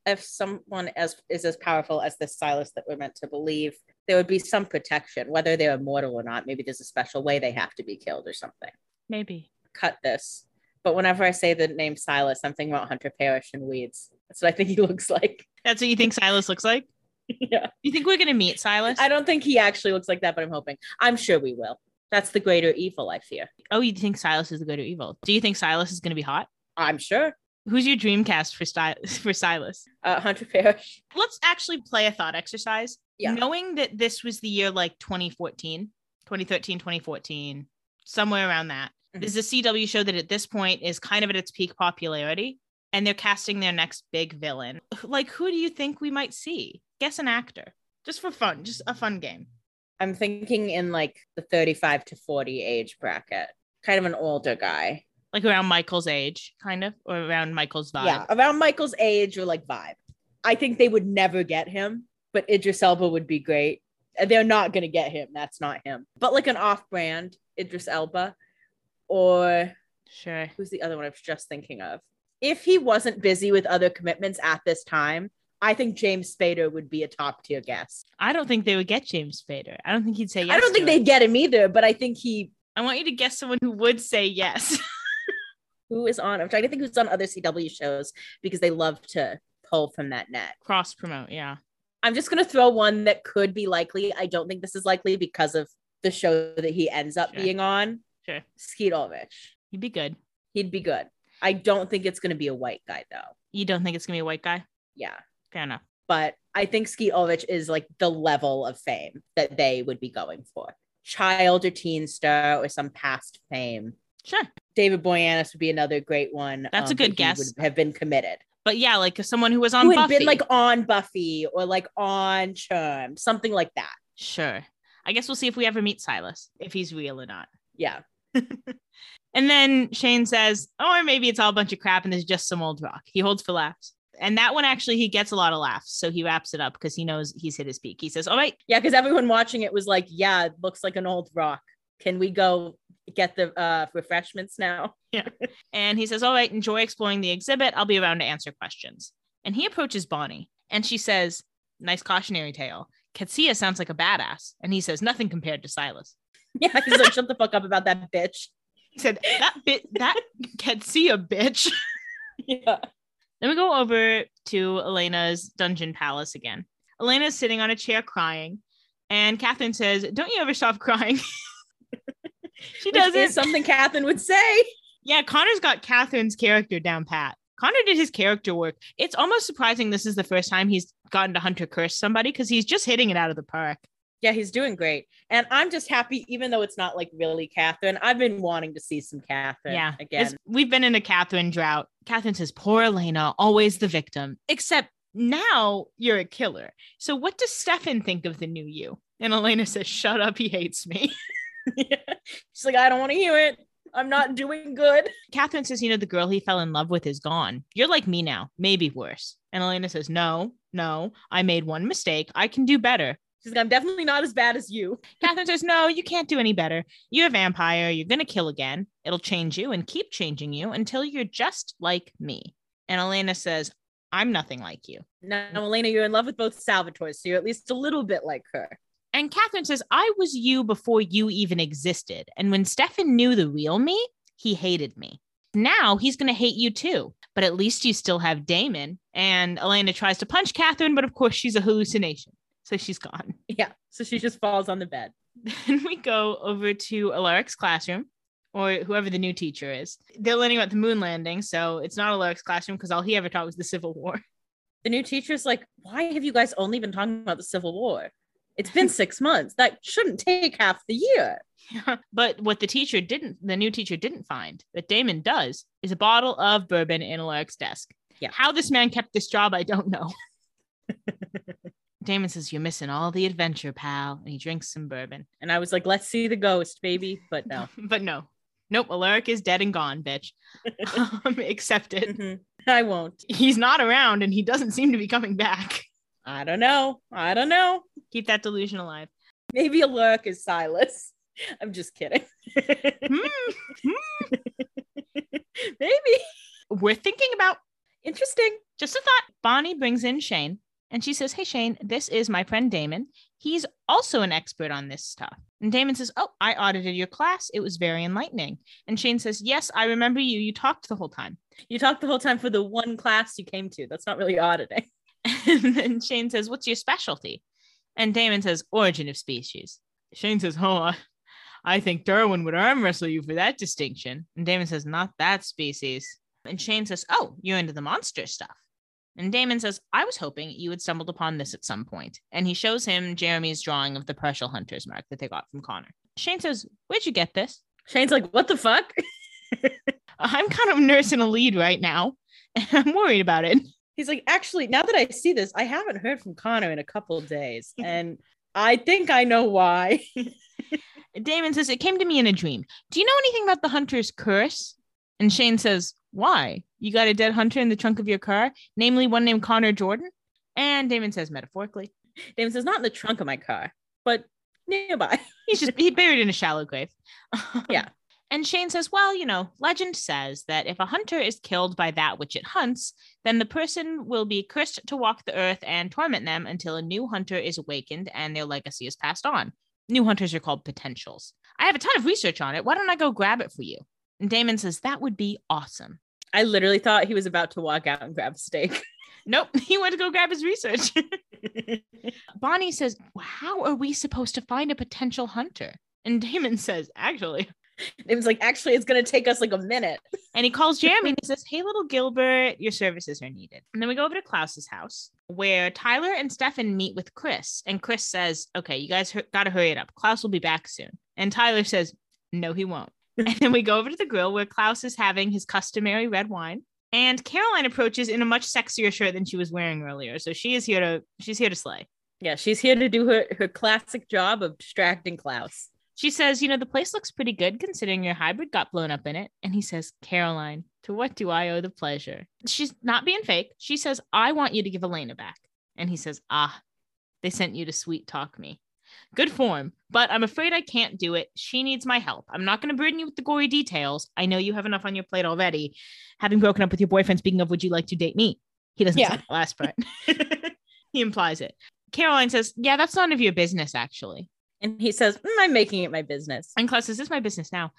if someone as is as powerful as this Silas that we're meant to believe, there would be some protection, whether they're immortal or not. Maybe there's a special way they have to be killed or something. Maybe. Cut this. But whenever I say the name Silas, I'm thinking about Hunter Parrish and Weeds. That's what I think he looks like. That's what you think Silas looks like? yeah. You think we're gonna meet Silas? I don't think he actually looks like that, but I'm hoping. I'm sure we will. That's the greater evil, I fear. Oh, you think Silas is the greater evil? Do you think Silas is going to be hot? I'm sure. Who's your dream cast for Sty- for Silas? Uh, Hunter Parrish. Let's actually play a thought exercise. Yeah. Knowing that this was the year like 2014, 2013, 2014, somewhere around that. Mhm. This is a CW show that at this point is kind of at its peak popularity and they're casting their next big villain. Like who do you think we might see? Guess an actor. Just for fun, just a fun game. I'm thinking in like the 35 to 40 age bracket, kind of an older guy. Like around Michael's age, kind of, or around Michael's vibe. Yeah, around Michael's age or like vibe. I think they would never get him, but Idris Elba would be great. And They're not going to get him. That's not him. But like an off brand Idris Elba or Sure. who's the other one I was just thinking of? If he wasn't busy with other commitments at this time, I think James Spader would be a top tier guest. I don't think they would get James Spader. I don't think he'd say yes. I don't to think it. they'd get him either, but I think he I want you to guess someone who would say yes. who is on. I'm trying to think who's on other CW shows because they love to pull from that net. Cross promote, yeah. I'm just gonna throw one that could be likely. I don't think this is likely because of the show that he ends up Sure. being on. Sure. Skeet Ulrich. He'd be good. He'd be good. I don't think it's gonna be a white guy though. You don't think it's gonna be a white guy? Yeah. Fair enough. But I think Skeet Ulrich is like the level of fame that they would be going for. Child or teen star or some past fame. Sure. David Boreanaz would be another great one. um, That's a good that guess. Would have been committed. But yeah, like someone who was on Who had Buffy. been like on Buffy or like on Charm, something like that. sure. I guess we'll see if we ever meet Silas, if he's real or not. Yeah. And then Shane says, Oh, or maybe it's all a bunch of crap and there's just some old rock. He holds for laughs. And that one actually he gets a lot of laughs. So he wraps it up because he knows he's hit his peak. He says, All right, Yeah, because everyone watching it was like, yeah, it looks like an old rock. Can we go get the uh, refreshments now? Yeah. And he says, All right, enjoy exploring the exhibit. I'll be around to answer questions. And he approaches Bonnie and she says, Nice cautionary tale. Qetsiyah sounds like a badass. And he says, Nothing compared to Silas. Yeah, he's like, shut the fuck up about that bitch. He said, That bit, that Qetsiyah bitch. Yeah. Then we go over to Elena's dungeon palace again. Elena's sitting on a chair crying. And Katherine says, Don't you ever stop crying? she doesn't. something Katherine would say. Yeah, Connor's got Katherine's character down pat. Connor did his character work. It's almost surprising this is the first time he's gotten to Hunter curse somebody because he's just hitting it out of the park. Yeah, he's doing great. And I'm just happy, even though it's not like really Katherine. I've been wanting to see some Katherine yeah. again. It's- we've been in a Katherine drought. Katherine says, Poor Elena, always the victim. Except now you're a killer. So what does Stefan think of the new you? And Elena says, Shut up, he hates me. She's like, I don't want to hear it. I'm not doing good. Katherine says, You know, the girl he fell in love with is gone. You're like me now, maybe worse. And Elena says, No, no, I made one mistake. I can do better. She's like, I'm definitely not as bad as you. Katherine says, No, you can't do any better. You're a vampire. You're going to kill again. It'll change you and keep changing you until you're just like me. And Elena says, I'm nothing like you. Now, Elena, you're in love with both Salvatores, so you're at least a little bit like her. And Katherine says, I was you before you even existed. And when Stefan knew the real me, he hated me. Now he's going to hate you too. But at least you still have Damon. And Elena tries to punch Katherine, but of course she's a hallucination. So she's gone. Yeah. So she just falls on the bed. Then we go over to Alaric's classroom, or whoever the new teacher is. They're learning about the moon landing, so it's not Alaric's classroom because all he ever taught was the Civil War. The new teacher's like, why have you guys only been talking about the Civil War? It's been six months. That shouldn't take half the year. but what the teacher didn't, the new teacher didn't find, that Damon does, is a bottle of bourbon in Alaric's desk. Yeah. How this man kept this job, I don't know. Damon says, You're missing all the adventure, pal. And he drinks some bourbon. And I was like, let's see the ghost, baby. But no. But no. Nope, Alaric is dead and gone, bitch. um, accept it. Mhm. I won't. He's not around and he doesn't seem to be coming back. I don't know. I don't know. Keep that delusion alive. Maybe Alaric is Silas. I'm just kidding. Hmm. Maybe. We're thinking about Interesting. just a thought. Bonnie brings in Shane and she says, Hey, Shane, this is my friend Damon. He's also an expert on this stuff. And Damon says, Oh, I audited your class. It was very enlightening. And Shane says, Yes, I remember you. You talked the whole time. You talked the whole time for the one class you came to. That's not really auditing. And then Shane says, What's your specialty? And Damon says, Origin of species. Shane says, Oh, I, think Darwin would arm wrestle you for that distinction. And Damon says, Not that species. And Shane says, Oh, you're into the monster stuff. And Damon says, I was hoping you had stumbled upon this at some point. And he shows him Jeremy's drawing of the partial hunter's mark that they got from Connor. Shane says, Where'd you get this? Shane's like, what the fuck? I'm kind of nursing a lead right now, and I'm worried about it. He's like, actually, now that I see this, I haven't heard from Connor in a couple of days. And I think I know why. Damon says, It came to me in a dream. Do you know anything about the hunter's curse? And Shane says, Why? You got a dead hunter in the trunk of your car, namely one named Connor Jordan? And Damon says, metaphorically. Damon says, not in the trunk of my car, but nearby. He's just he buried in a shallow grave. Yeah. And Shane says, Well, you know, legend says that if a hunter is killed by that which it hunts, then the person will be cursed to walk the earth and torment them until a new hunter is awakened and their legacy is passed on. New hunters are called potentials. I have a ton of research on it. Why don't I go grab it for you? And Damon says, That would be awesome. I literally thought he was about to walk out and grab a stake. Nope, he went to go grab his research. Bonnie says, How are we supposed to find a potential hunter? And Damon says, Actually, Damon's like, actually, it's going to take us like a minute. and he calls Jeremy and he says, Hey, little Gilbert, your services are needed. And then we go over to Klaus's house where Tyler and Stefan meet with Chris. And Chris says, Okay, you guys got to hurry it up. Klaus will be back soon. And Tyler says, No, he won't. and then we go over to the grill where Klaus is having his customary red wine. And Caroline approaches in a much sexier shirt than she was wearing earlier. So she is here to she's here to slay. Yeah, she's here to do her, her classic job of distracting Klaus. She says, You know, the place looks pretty good considering your hybrid got blown up in it. And he says, Caroline, to what do I owe the pleasure? She's not being fake. She says, I want you to give Elena back. And he says, Ah, they sent you to sweet talk me. Good form, but I'm afraid I can't do it. She needs my help. I'm not going to burden you with the gory details. I know you have enough on your plate already. Having broken up with your boyfriend, speaking of, would you like to date me? He doesn't Yeah. say the last part. he implies it. Caroline says, Yeah, that's none of your business, actually. And he says, "Mm, I'm making it my business. And Klaus says, This is my business now.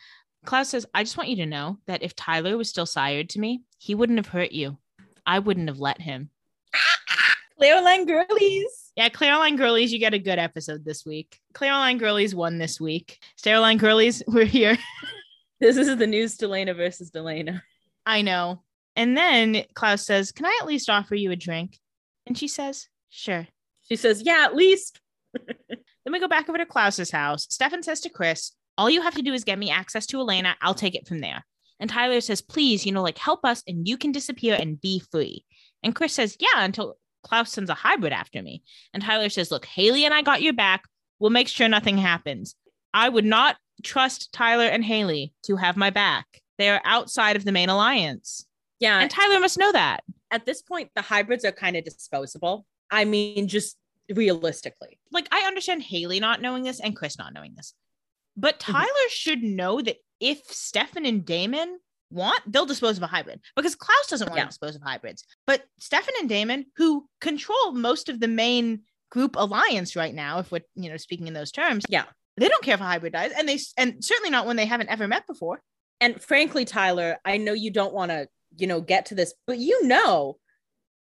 Klaus says, I just want you to know that if Tyler was still sired to me, he wouldn't have hurt you. I wouldn't have let him. Caroline girlies. Yeah, Caroline Girlies, you get a good episode this week. Caroline Girlies won this week. Caroline Girlies, we're here. This is the news Delana versus Delana. I know. And then Klaus says, Can I at least offer you a drink? And she says, Sure. She says, Yeah, at least. Then we go back over to Klaus's house. Stefan says to Chris, All you have to do is get me access to Elena. I'll take it from there. And Tyler says, Please, you know, like help us and you can disappear and be free. And Chris says, Yeah, until Klaus sends a hybrid after me. And Tyler says, Look, Hayley and I got your back. We'll make sure nothing happens. I would not trust Tyler and Hayley to have my back. They are outside of the main alliance. Yeah. And Tyler must know that. at this point, the hybrids are kind of disposable. I mean, just realistically. like I understand Hayley not knowing this and Chris not knowing this, but Mhm. Tyler should know that if Stefan and Damon want, they'll dispose of a hybrid because Klaus doesn't want Yeah. to dispose of hybrids. But Stefan and Damon, who control most of the main group alliance right now, if we're you know speaking in those terms, Yeah. they don't care if a hybrid dies, and they and certainly not when they haven't ever met before. And frankly, Tyler, I know you don't want to, you know, get to this, but you know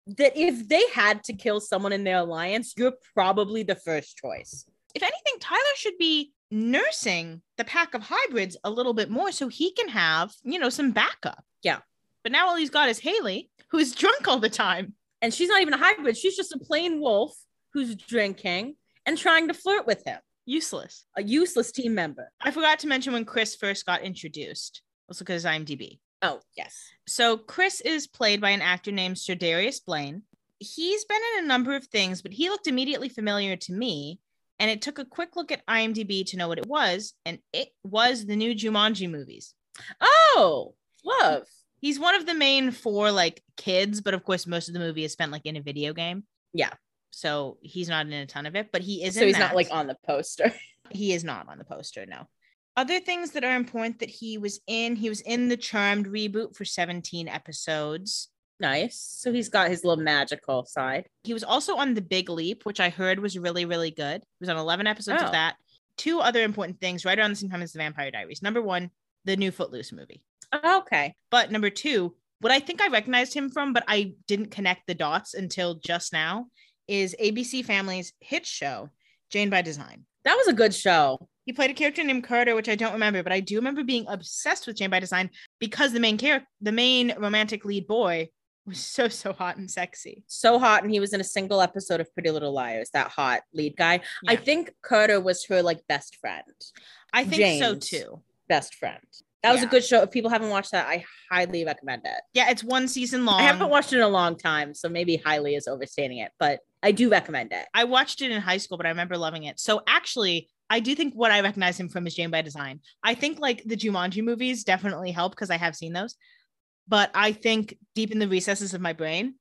that if they had to kill someone in their alliance, you're probably the first choice. If anything, Tyler should be nursing the pack of hybrids a little bit more so he can have, you know, some backup. Yeah. But now all he's got is Hayley, who's drunk all the time. And she's not even a hybrid, she's just a plain wolf who's drinking and trying to flirt with him, Useless. a useless team member. I forgot to mention when Chris first got introduced. At his IMDb. Oh, yes. So Chris is played by an actor named Ser'Darius Blain. He's been in a number of things, but he looked immediately familiar to me. And it took a quick look at IMDb to know what it was, and it was the new Jumanji movies. Oh, love. He's one of the main four like kids, but of course most of the movie is spent like in a video game. Yeah. So he's not in a ton of it, but he is. So he's not like on the poster. he is not on the poster no other things that are important that he was in he was in the charmed reboot for 17 episodes nice. So he's got his little magical side. he was also on the big leap which i heard was really really good he was on 11 episodes Oh. of that two other important things right around the same time as the vampire diaries number one the new footloose movie Okay. but number two what i think i recognized him from but i didn't connect the dots until just now is abc family's hit show jane by design That was a good show. He played a character named Carter, which I don't remember, but I do remember being obsessed with Jane by Design because the main character, the main romantic lead boy, was so so hot and sexy. So hot, and he was in a single episode of Pretty Little Liars. That hot lead guy. I think Carter was her like best friend, I think so too. best friend. That was Yeah. a good show. If people haven't watched that, I highly recommend it. Yeah, it's one season long. I haven't watched it in a long time, so maybe highly is overstating it, but I do recommend it. I watched it in high school, but I remember loving it. So actually, I do think what I recognize him from is Jane by Design. I think like the Jumanji movies definitely help because I have seen those. But I think deep in the recesses of my brain,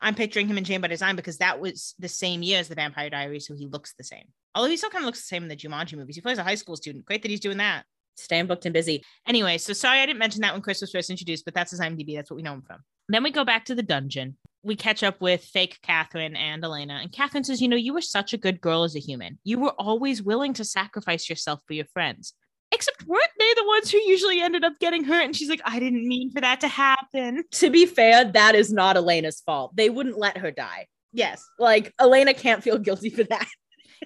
I'm picturing him in Jane by Design because that was the same year as the Vampire Diaries, so he looks the same. Although he still kind of looks the same in the Jumanji movies. He plays a high school student. Great that he's doing that. Staying booked and busy. Anyway, so sorry I didn't mention that when Chris was first introduced, but that's his IMDb. That's what we know him from. Then we go back to the dungeon. We catch up with fake Katherine and Elena. And Katherine says, You know, you were such a good girl as a human. You were always willing to sacrifice yourself for your friends. Except weren't they the ones who usually ended up getting hurt? And she's like, I didn't mean for that to happen. To be fair, that is not Elena's fault. They wouldn't let her die. Yes. Like Elena can't feel guilty for that.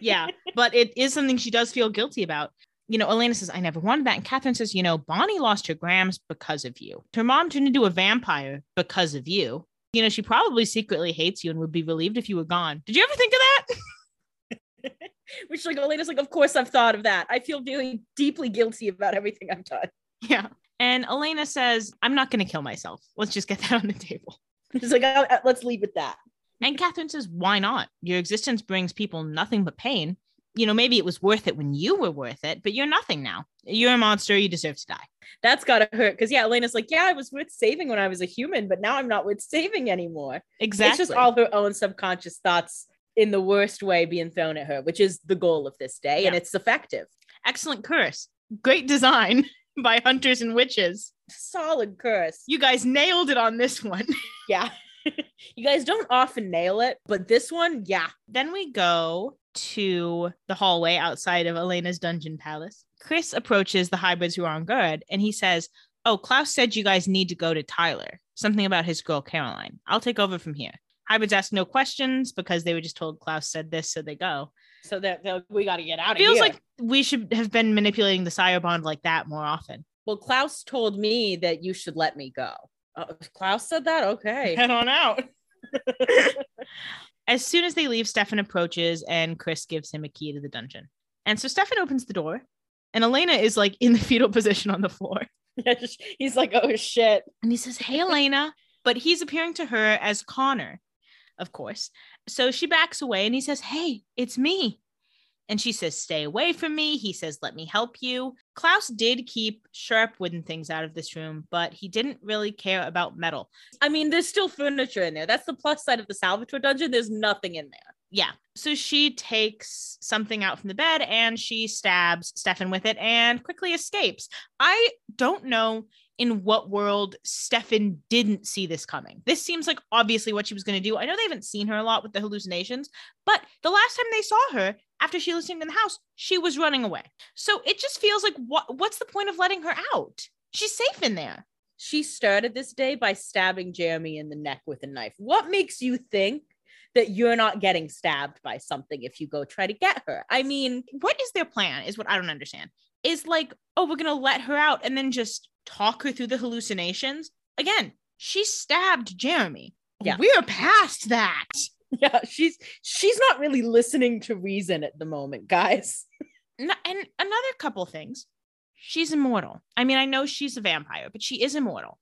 Yeah. but it is something she does feel guilty about. You know, Elena says, I never wanted that. And Katherine says, You know, Bonnie lost her grams because of you. Her mom turned into a vampire because of you. You know, she probably secretly hates you and would be relieved if you were gone. Did you ever think of that? Which like Elena's like, of course I've thought of that. I feel really deeply guilty about everything I've done. Yeah. And Elena says, I'm not going to kill myself. Let's just get that on the table. She's like, "Oh, uh, let's leave with that. And Katherine says, Why not? Your existence brings people nothing but pain. You know, maybe it was worth it when you were worth it, but you're nothing now. You're a monster. You deserve to die. That's gotta hurt. Cause yeah, Elena's like, yeah, I was worth saving when I was a human, but now I'm not worth saving anymore. Exactly. It's just all her own subconscious thoughts in the worst way being thrown at her, which is the goal of this day, and it's effective. Excellent curse. Great design by hunters and witches. Solid curse. You guys nailed it on this one. Yeah. you guys don't often nail it, but this one, yeah. then we go to the hallway outside of Elena's dungeon palace. Chris approaches the hybrids who are on guard and he says, Oh, Klaus said you guys need to go to Tyler. Something about his girl, Caroline. I'll take over from here. Hybrids ask no questions because they were just told Klaus said this, so they go. So that we got to get out of Feels here. Feels like we should have been manipulating the sire bond like that more often. well, Klaus told me that you should let me go. Uh, Klaus said that. Okay. Head on out. as soon as they leave, Stefan approaches and Chris gives him a key to the dungeon. And so Stefan opens the door, and Elena is like in the fetal position on the floor. He's like, oh shit. And he says, Hey, Elena. But he's appearing to her as Connor, of course. So she backs away and he says, Hey, it's me. And she says, Stay away from me. He says, Let me help you. Klaus did keep sharp wooden things out of this room, but he didn't really care about metal. I mean, there's still furniture in there. That's the plus side of the Salvatore dungeon. There's nothing in there. Yeah. So she takes something out from the bed and she stabs Stefan with it and quickly escapes. I don't know in what world Stefan didn't see this coming. This seems like obviously what she was going to do. I know they haven't seen her a lot with the hallucinations, but the last time they saw her after she listened in the house, she was running away. So it just feels like what what's the point of letting her out? She's safe in there. She started this day by stabbing Jeremy in the neck with a knife. What makes you think that you're not getting stabbed by something if you go try to get her? I mean, what is their plan is what i don't understand is like oh we're gonna let her out and then just talk her through the hallucinations again she stabbed jeremy. Yeah. we're past that. Yeah, she's she's not really listening to reason at the moment, guys. And another couple things. She's immortal. I mean i know she's a vampire but she is immortal.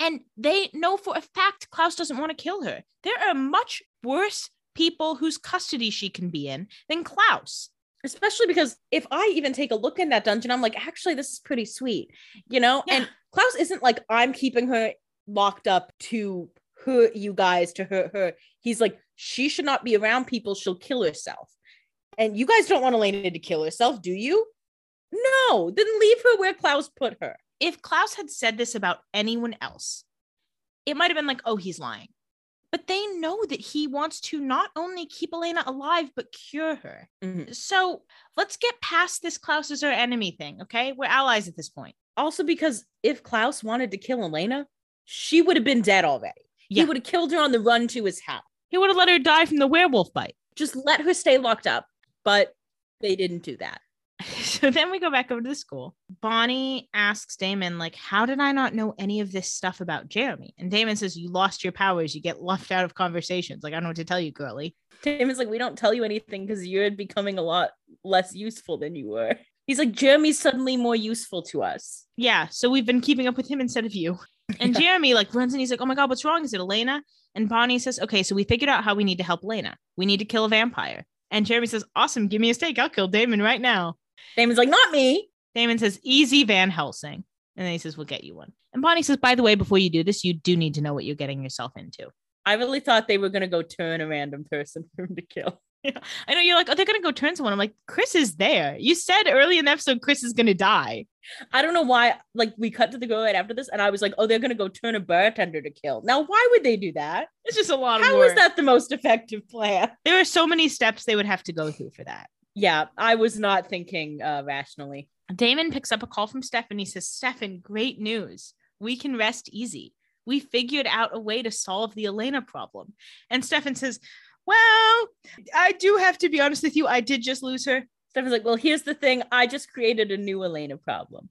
And they know for a fact klaus doesn't want to kill her. There are much worse people whose custody she can be in than klaus Especially because if I even take a look in that dungeon, I'm like, actually, this is pretty sweet, you know? Yeah. And Klaus isn't like, I'm keeping her locked up to hurt you guys, to hurt her. He's like, she should not be around people. She'll kill herself. And you guys don't want Elena to kill herself, do you? No, then leave her where Klaus put her. if Klaus had said this about anyone else, it might have been like, oh, he's lying. But they know that he wants to not only keep Elena alive, but cure her. Mhm. So let's get past this Klaus is our enemy thing, okay? We're allies at this point. Also, because if Klaus wanted to kill Elena, she would have been dead already. Yeah. He would have killed her on the run to his house. He would have let her die from the werewolf bite. Just let her stay locked up. But they didn't do that. So then we go back over to the school. Bonnie asks Damon, like, how did I not know any of this stuff about Jeremy? And Damon says, You lost your powers. You get left out of conversations. Like, I don't know what to tell you, girly. Damon's like, we don't tell you anything because you're becoming a lot less useful than you were. He's like, Jeremy's suddenly more useful to us. Yeah. So we've been keeping up with him instead of you. And Jeremy like runs and he's like, Oh my God, what's wrong? Is it Elena? And Bonnie says, Okay, so we figured out how we need to help Elena. We need to kill a vampire. And Jeremy says, Awesome, give me a stake. I'll kill Damon right now. Damon's like, not me. Damon says, Easy Van Helsing. And then he says, We'll get you one. And Bonnie says, By the way, before you do this, you do need to know what you're getting yourself into. I really thought they were gonna go turn a random person for him to kill. I know you're like, Oh, they're going to go turn someone. I'm like, Chris is there. You said early in the episode, Chris is going to die. I don't know why. Like we cut to the girl right after this, and I was like, oh, they're gonna go turn a bartender to kill. Now, why would they do that? It's just a lot of How work. is that the most effective plan? There are so many steps they would have to go through for that. Yeah, I was not thinking uh, rationally. Damon picks up a call from Stefan. He says, Stefan, great news. We can rest easy. We figured out a way to solve the Elena problem. And Stefan says, Well, I do have to be honest with you. I did just lose her. Stefan's like, well, here's the thing. I just created a new Elena problem.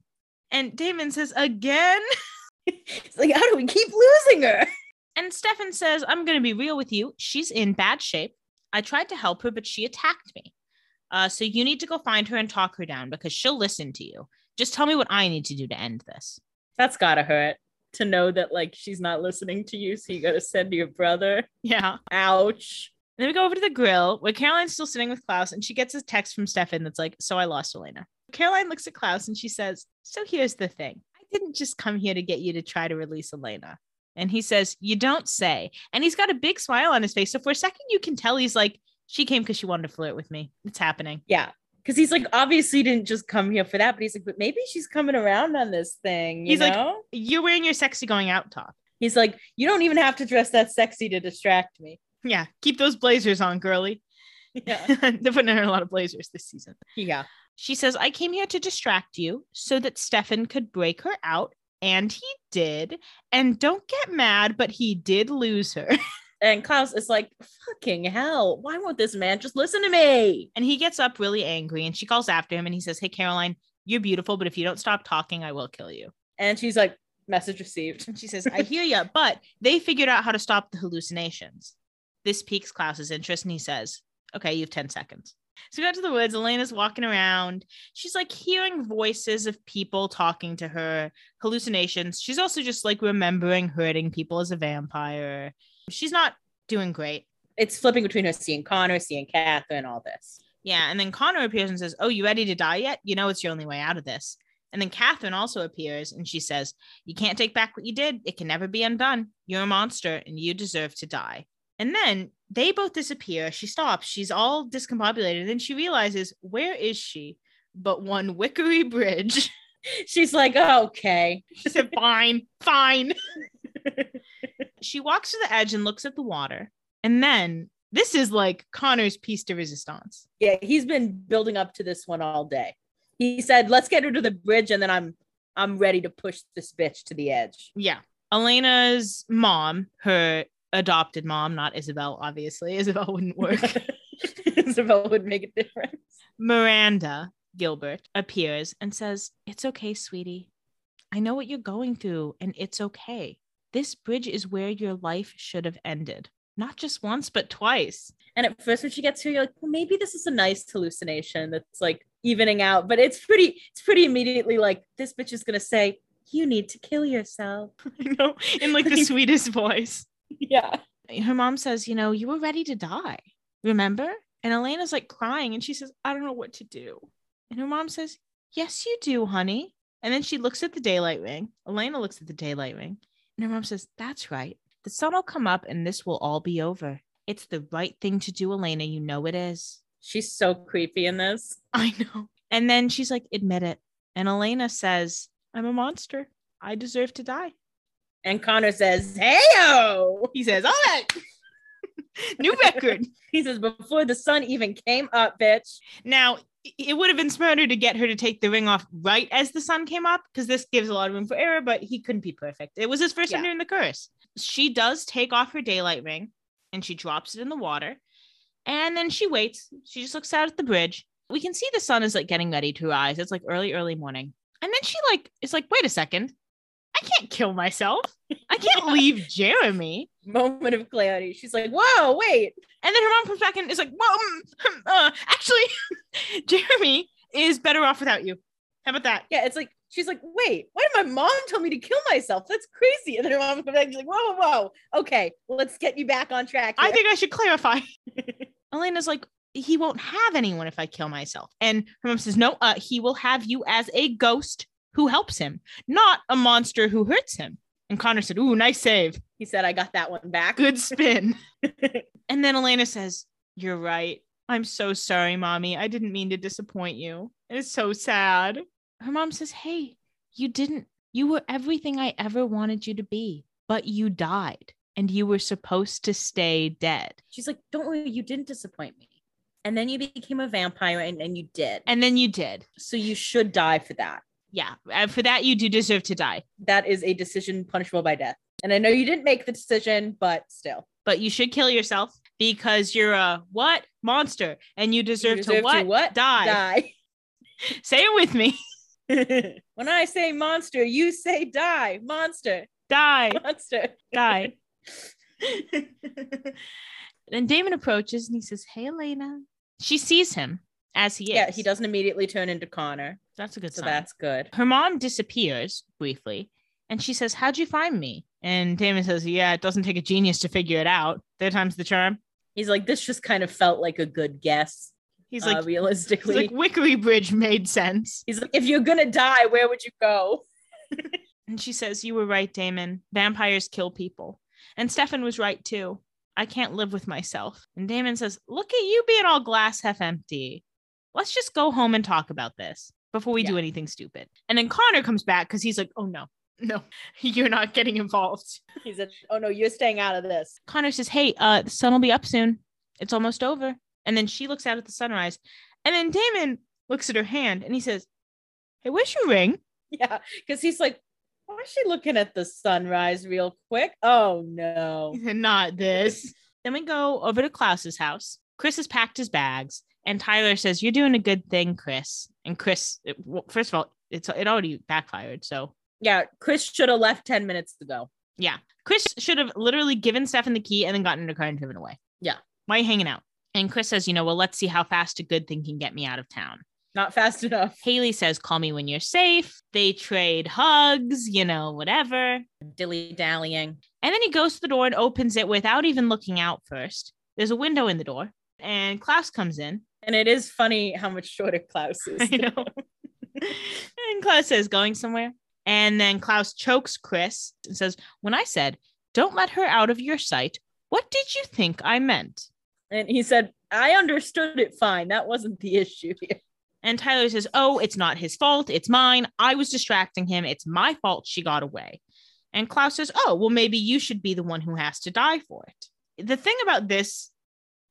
And Damon says, Again? It's like, how do we keep losing her? And Stefan says, I'm going to be real with you. She's in bad shape. I tried to help her, but she attacked me. Uh, so you need to go find her and talk her down because she'll listen to you. Just tell me what I need to do to end this. That's gotta hurt to know that like she's not listening to you, so you gotta send your brother. Yeah. Ouch. Then we go over to the grill where Caroline's still sitting with Klaus and she gets a text from Stefan that's like, So I lost Elena. Caroline looks at Klaus and she says, So here's the thing I didn't just come here to get you to try to release Elena. And he says, You don't say. And he's got a big smile on his face. So for a second, you can tell he's like, She came because she wanted to flirt with me. It's happening. Yeah. Because he's like, obviously didn't just come here for that, but he's like, but maybe she's coming around on this thing. You He's like- know? You're wearing your sexy going out top. he's like, you don't even have to dress that sexy to distract me. Yeah. Keep those blazers on, girly. Yeah. They're putting in a lot of blazers this season. yeah. She says, I came here to distract you so that Stefan could break her out. And he did. And don't get mad, but he did lose her. And Klaus is like, fucking hell. Why won't this man just listen to me? and he gets up really angry and she calls after him and he says, Hey, Caroline, you're beautiful, but if you don't stop talking, I will kill you. And she's like, message received. And she says, I hear you, but they figured out how to stop the hallucinations. This piques Klaus's interest and he says, Okay, you have 10 seconds. So we got to the woods. Elena's walking around. She's like hearing voices of people talking to her, hallucinations. She's also just like remembering hurting people as a vampire. She's not doing great. It's flipping between her seeing Connor, seeing Katherine, all this. Yeah. And then Connor appears and says, Oh, you ready to die yet? You know it's your only way out of this. And then Katherine also appears and she says, You can't take back what you did. It can never be undone. You're a monster and you deserve to die. And then they both disappear. She stops. She's all discombobulated. And then she realizes, Where is she? But one wickery bridge. She's like, oh, okay. She said, Fine, fine. she walks to the edge and looks at the water. And then this is like Connor's piece de resistance. Yeah, he's been building up to this one all day. He said, let's get her to the bridge, and then I'm I'm ready to push this bitch to the edge. Yeah. Elena's mom, her adopted mom, not Isobel, obviously. Isobel wouldn't work. Isobel would make a difference. Miranda Gilbert appears and says, It's okay, sweetie. I know what you're going through, and it's okay. This bridge is where your life should have ended. Not just once, but twice. And at first, when she gets here, you're like, well, maybe this is a nice hallucination that's like evening out. But it's pretty, it's pretty immediately like this bitch is gonna say, you need to kill yourself. I know, in like the sweetest voice. Yeah. Her mom says, You know, you were ready to die. Remember? And Elena's like crying and she says, I don't know what to do. And her mom says, Yes, you do, honey. And then she looks at the daylight ring. Elena looks at the daylight ring. And her mom says, That's right. The sun will come up and this will all be over. It's the right thing to do, Elena. You know it is. She's so creepy in this. I know. And then she's like, Admit it. And Elena says, I'm a monster. I deserve to die. And Connor says, Heyo! He says, All right. New record. He says, Before the sun even came up, bitch. Now, it would have been smarter to get her to take the ring off right as the sun came up because this gives a lot of room for error, but he couldn't be perfect. It was his first time Yeah. doing the curse. She does take off her daylight ring and she drops it in the water. And then she waits. She just looks out at the bridge. We can see the sun is like getting ready to rise. It's like early, early morning. And then she like is like, wait a second. I can't kill myself. I can't leave Jeremy. Moment of clarity. She's like, whoa, wait. And then her mom comes back and is like, well, mm, uh, actually, Jeremy is better off without you. How about that? Yeah, it's like she's like, wait, why did my mom tell me to kill myself? That's crazy. And then her mom comes back and she's like, whoa, whoa, whoa. Okay, let's get you back on track. I think I should clarify. Elena's like, he won't have anyone if I kill myself. And her mom says, no, uh, he will have you as a ghost who helps him, not a monster who hurts him. And Connor said, ooh, nice save. he said, I got that one back. Good spin. and then Elena says, you're right. I'm so sorry, mommy. I didn't mean to disappoint you. And it's so sad. Her mom says, hey, you didn't, you were everything I ever wanted you to be, but you died and you were supposed to stay dead. She's like, don't worry, you didn't disappoint me. And then you became a vampire and, and you did. And then you did. So you should die for that. Yeah. And for that, you do deserve to die, That is a decision punishable by death. And I know you didn't make the decision, but still. but you should kill yourself because you're a what monster and you deserve, You deserve to what? Die. Die. Say it with me. when I say monster, you say die. Monster. Die. Monster. Die. and Damon approaches and he says, Hey, Elena. She sees him as he is. Yeah, he doesn't immediately turn into Connor. That's a good So sign. that's good. Her mom disappears briefly and she says, How'd you find me? And Damon says, Yeah, it doesn't take a genius to figure it out. Third time's the charm. He's like, this just kind of felt like a good guess. He's uh, like, he's realistically. like, Wickery Bridge made sense. He's like, if you're gonna die, where would you go? And she says, You were right, Damon. Vampires kill people. And Stefan was right too. I can't live with myself. And Damon says, Look at you being all glass half empty. Let's just go home and talk about this before we do anything stupid. And then Connor comes back because he's like, Oh no, no, you're not getting involved. He said, Oh no, you're staying out of this. Connor says, Hey, uh, the sun will be up soon. It's almost over. And then she looks out at the sunrise. And then Damon looks at her hand and he says, Hey, where's your ring? Yeah, because he's like, why is she looking at the sunrise real quick? Oh no. Not this. then we go over to Klaus's house. Chris has packed his bags, and Tyler says, "You're doing a good thing, Chris." And Chris, it, well, first of all, it's it already backfired. So Yeah, Chris should have left 10 minutes ago. yeah, Chris should have literally given Stefan the key and then gotten in a car and driven away. Yeah. why are you hanging out? And Chris says, "You know, well, let's see how fast a good thing can get me out of town." Not fast enough. Hayley says, "Call me when you're safe." They trade hugs, you know, whatever. Dilly dallying. And then he goes to the door and opens it without even looking out first. There's a window in the door, and Klaus comes in. And it is funny how much shorter Klaus is. I know. and Klaus says, going somewhere. And then Klaus chokes Chris and says, When I said, don't let her out of your sight, what did you think I meant? And he said, I understood it fine. That wasn't the issue here. And Tyler says, Oh, it's not his fault. It's mine. I was distracting him. It's my fault she got away. And Klaus says, Oh, well, maybe you should be the one who has to die for it. The thing about this,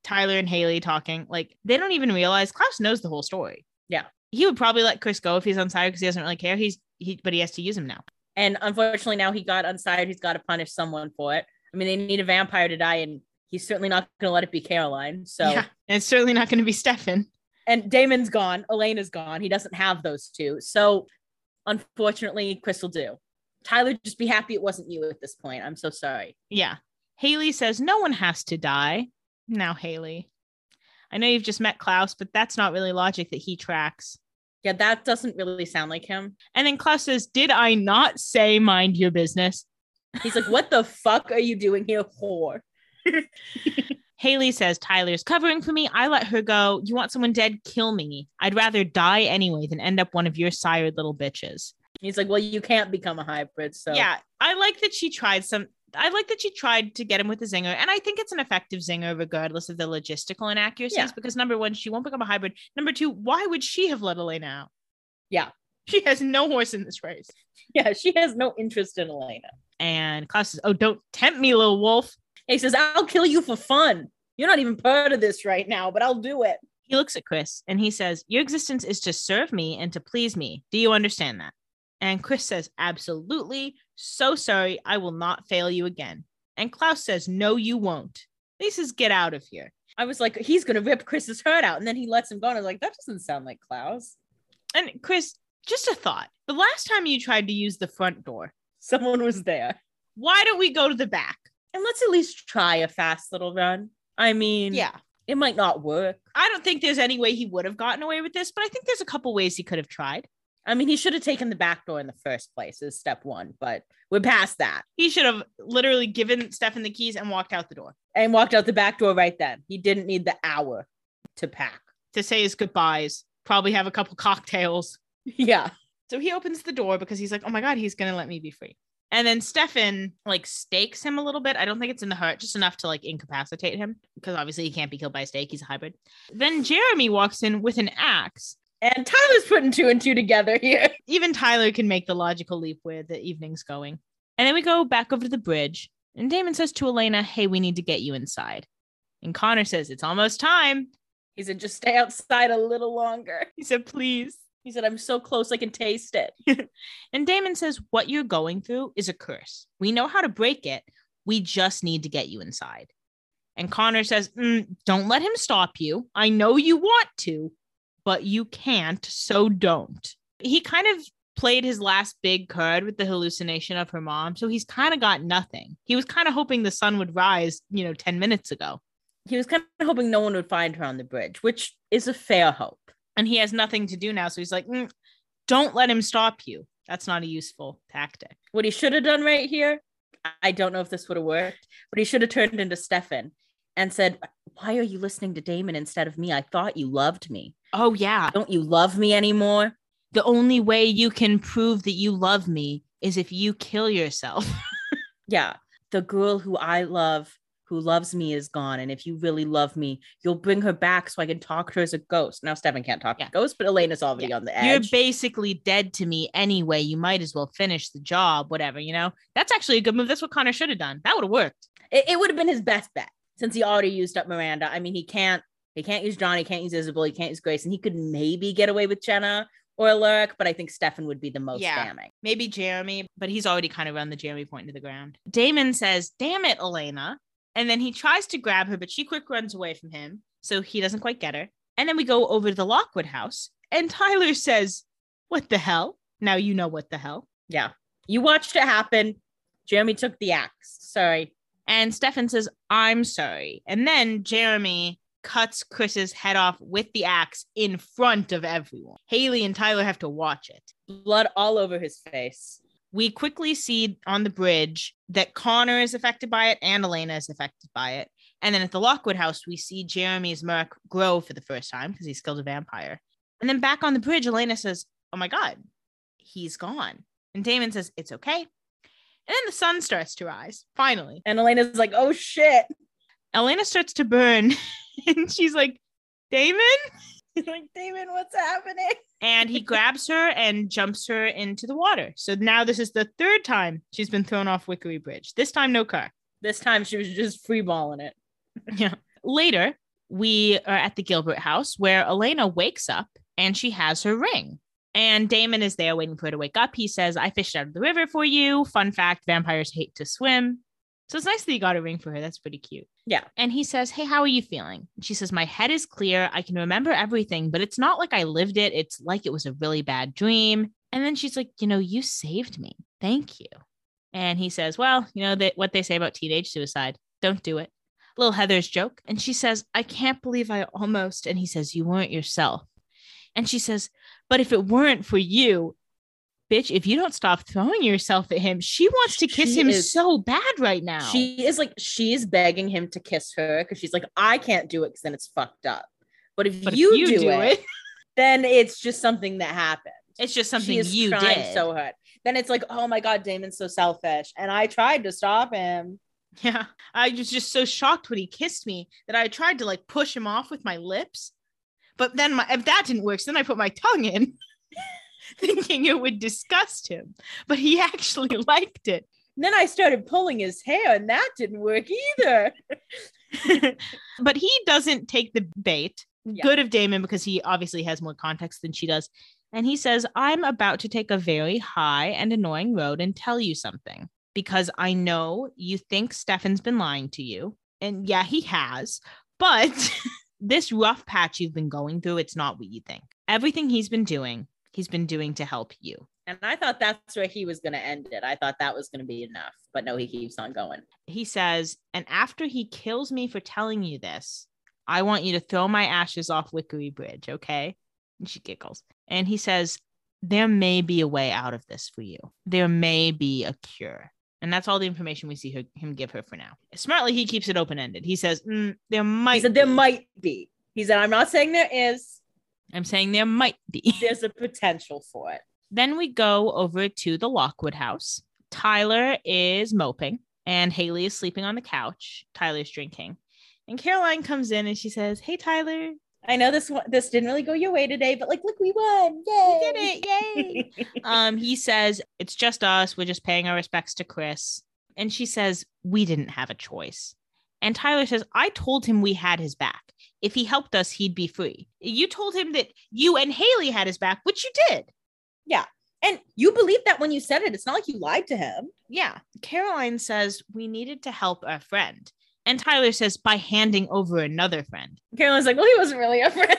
Tyler and Hayley talking, like, they don't even realize Klaus knows the whole story. Yeah. He would probably let Chris go if he's unsired because he doesn't really care. He's, he, but he has to use him now. And unfortunately, now he got unsired. He's got to punish someone for it. I mean, they need a vampire to die, and he's certainly not going to let it be Caroline. So, Yeah. And it's certainly not going to be Stefan. and Damon's gone. Elena's gone. He doesn't have those two. So, unfortunately, Chris will do. Tyler, just be happy it wasn't you at this point. I'm so sorry. Yeah. Hayley says, No one has to die. Now, Hayley, I know you've just met Klaus, but that's not really logic that he tracks. Yeah, that doesn't really sound like him. And then Klaus says, Did I not say mind your business? He's like, What the fuck are you doing here for? Hayley says, Tyler's covering for me. I let her go. You want someone dead? Kill me. I'd rather die anyway than end up one of your sired little bitches. He's like, Well, you can't become a hybrid. So, Yeah. I like that she tried some. I like that she tried to get him with the zinger, and I think it's an effective zinger regardless of the logistical inaccuracies. Yeah. Because number one, she won't become a hybrid. Number two, why would she have let Elena out? Yeah. she has no horse in this race. yeah, she has no interest in Elena. And Klaus says, "Oh, don't tempt me, little wolf." He says, I'll kill you for fun. You're not even part of this right now, but I'll do it. He looks at Chris and he says, Your existence is to serve me and to please me. Do you understand that? And Chris says, Absolutely. So sorry. I will not fail you again. And Klaus says, No, you won't. He says, Get out of here. I was like, he's gonna rip Chris's heart out, and then he lets him go. And I was like, that doesn't sound like Klaus. And Chris, just a thought. The last time you tried to use the front door, Someone was there. why don't we go to the back? And let's at least try a fast little run. I mean, Yeah. it might not work. I don't think there's any way he would have gotten away with this, but I think there's a couple ways he could have tried. I mean, he should have taken the back door in the first place, is step one, but we're past that. He should have literally given Stefan the keys and walked out the door And walked out the back door right then. He didn't need the hour to pack. to say his goodbyes, probably have a couple cocktails. Yeah. So he opens the door because he's like, oh my God, he's going to let me be free. And then Stefan like stakes him a little bit. I don't think it's in the heart, just enough to like incapacitate him because obviously he can't be killed by a stake. He's a hybrid. Then Jeremy walks in with an axe. And Tyler's putting two and two together here. Even Tyler can make the logical leap where the evening's going. And then we go back over to the bridge. And Damon says to Elena, hey, we need to get you inside. And Connor says, it's almost time. He said, just stay outside a little longer. He said, please. He said, I'm so close I can taste it. And Damon says, What you're going through is a curse. We know how to break it. We just need to get you inside. And Connor says, "Mm, Don't let him stop you. I know you want to, but you can't, so don't. He kind of played his last big card with the hallucination of her mom. So he's kind of got nothing. He was kind of hoping the sun would rise, you know, 10 minutes ago. He was kind of hoping no one would find her on the bridge, which is a fair hope. And he has nothing to do now. So he's like, "Mm, Don't let him stop you. That's not a useful tactic. What he should have done right here, I don't know if this would have worked, but he should have turned into Stefan and said, Why are you listening to Damon instead of me? I thought you loved me. Oh, yeah. Don't you love me anymore? the only way you can prove that you love me is if you kill yourself. Yeah. The girl who I love, who loves me, is gone. And if you really love me, you'll bring her back so I can talk to her as a ghost. Now, Stefan can't talk Yeah. to ghosts, but Elena's already Yeah. on the edge. You're basically dead to me anyway. You might as well finish the job, whatever, you know? That's actually a good move. That's what Connor should have done. That would have worked. it, it would have been his best bet since he already used up Miranda. I mean, he can't he can't use Johnny, can't use Isobel, he can't use Grace, and he could maybe get away with Jenna or Alaric, but I think Stefan would be the most Yeah. damning. Maybe Jeremy, but he's already kind of run the Jeremy point into the ground. Damon says, Damn it, Elena. And then he tries to grab her, but she quick runs away from him. So he doesn't quite get her. And then we go over to the Lockwood house, and Tyler says, What the hell? Now you know what the hell. Yeah. You watched it happen. Jeremy took the axe. Sorry. And Stefan says, I'm sorry. And then Jeremy cuts Chris's head off with the axe in front of everyone. Hayley and Tyler have to watch it. Blood all over his face. We quickly see on the bridge that Connor is affected by it and Elena is affected by it. And then at the Lockwood house, we see Jeremy's mark grow for the first time because he's killed a vampire. And then back on the bridge, Elena says, Oh my God, he's gone. And Damon says, It's okay. And then the sun starts to rise, finally. And Elena's like, oh shit. Elena starts to burn and she's like, Damon? He's like, Damon, what's happening? And he grabs her and jumps her into the water. So now this is the third time she's been thrown off Wickery Bridge. This time, no car. This time she was just freeballing it. Yeah. Later, we are at the Gilbert house where Elena wakes up and she has her ring. And Damon is there waiting for her to wake up. He says, I fished out of the river for you. Fun fact vampires hate to swim. So it's nice that you got a ring for her. That's pretty cute. Yeah. And he says, Hey, how are you feeling? And she says, My head is clear. I can remember everything, but it's not like I lived it. It's like it was a really bad dream. And then she's like, You know, you saved me. Thank you. And he says, Well, you know, that what they say about teenage suicide. Don't do it. Little Heather's joke. And she says, I can't believe I almost. And he says, You weren't yourself. And she says, But if it weren't for you, bitch, if you don't stop throwing yourself at him, she wants to kiss She him is- so bad right now. She is like, she's begging him to kiss her because she's like, I can't do it because then it's fucked up. But if, But if you, do, it, then it's just something that happened. it's just something she is you did. so hard. Then it's like, oh my god, Damon's so selfish, and I tried to stop him. Yeah. I was just so shocked when he kissed me that I tried to like push him off with my lips. But then my, if that didn't work, so then I put my tongue in, thinking it would disgust him. But he actually liked it. And then I started pulling his hair, and that didn't work either. but he doesn't take the bait. Yeah. Good of Damon because he obviously has more context than she does. And he says, I'm about to take a very high and annoying road and tell you something because I know you think Stefan's been lying to you. And yeah, he has, But this rough patch you've been going through, it's not what you think. Everything he's been doing, he's been doing to help you. And I thought that's where he was going to end it. I thought that was going to be enough, but no, he keeps on going. He says, and after he kills me for telling you this, I want you to throw my ashes off Wickery Bridge, okay? And she giggles. And he says, there may be a way out of this for you. There may be a cure. And that's all the information we see her, him give her for now. Smartly, he keeps it open ended. He says, "Mm, there might. He said there be." might be. He said, I'm not saying there is. I'm saying there might be. There's a potential for it. then we go over to the Lockwood house. Tyler is moping and Hayley is sleeping on the couch. Tyler's drinking. And Caroline comes in and she says, Hey, Tyler, I know this one, this didn't really go your way today, but like, look, we won. Yay. we did it. Yay. um, he says, It's just us. We're just paying our respects to Chris. And she says, We didn't have a choice. And Tyler says, I told him we had his back. If he helped us, he'd be free. You told him that you and Hayley had his back, which you did. Yeah. And you believed that when you said it. It's not like you lied to him. Yeah. Caroline says, We needed to help our friend. And Tyler says, By handing over another friend. Caroline's like, well, he wasn't really a friend.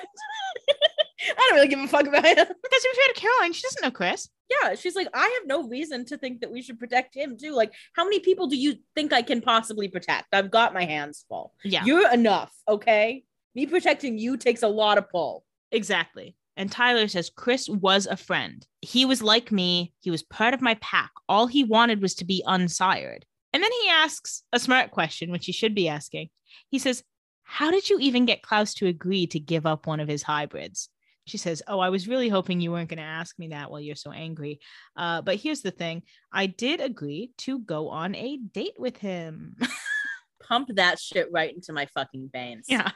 I don't really give a fuck about him. Because to be fair to Caroline, she doesn't know Chris. Yeah, she's like, I have no reason to think that we should protect him too. Like, how many people do you think I can possibly protect? I've got my hands full. Yeah. You're enough, okay? Me protecting you takes a lot of pull. Exactly. And Tyler says Chris was a friend. He was like me. He was part of my pack. All he wanted was to be unsired. And then he asks a smart question, which he should be asking. He says, How did you even get Klaus to agree to give up one of his hybrids? She says, Oh, I was really hoping you weren't going to ask me that while you're so angry. Uh, but here's the thing I did agree to go on a date with him. Pump that shit right into my fucking veins. yeah.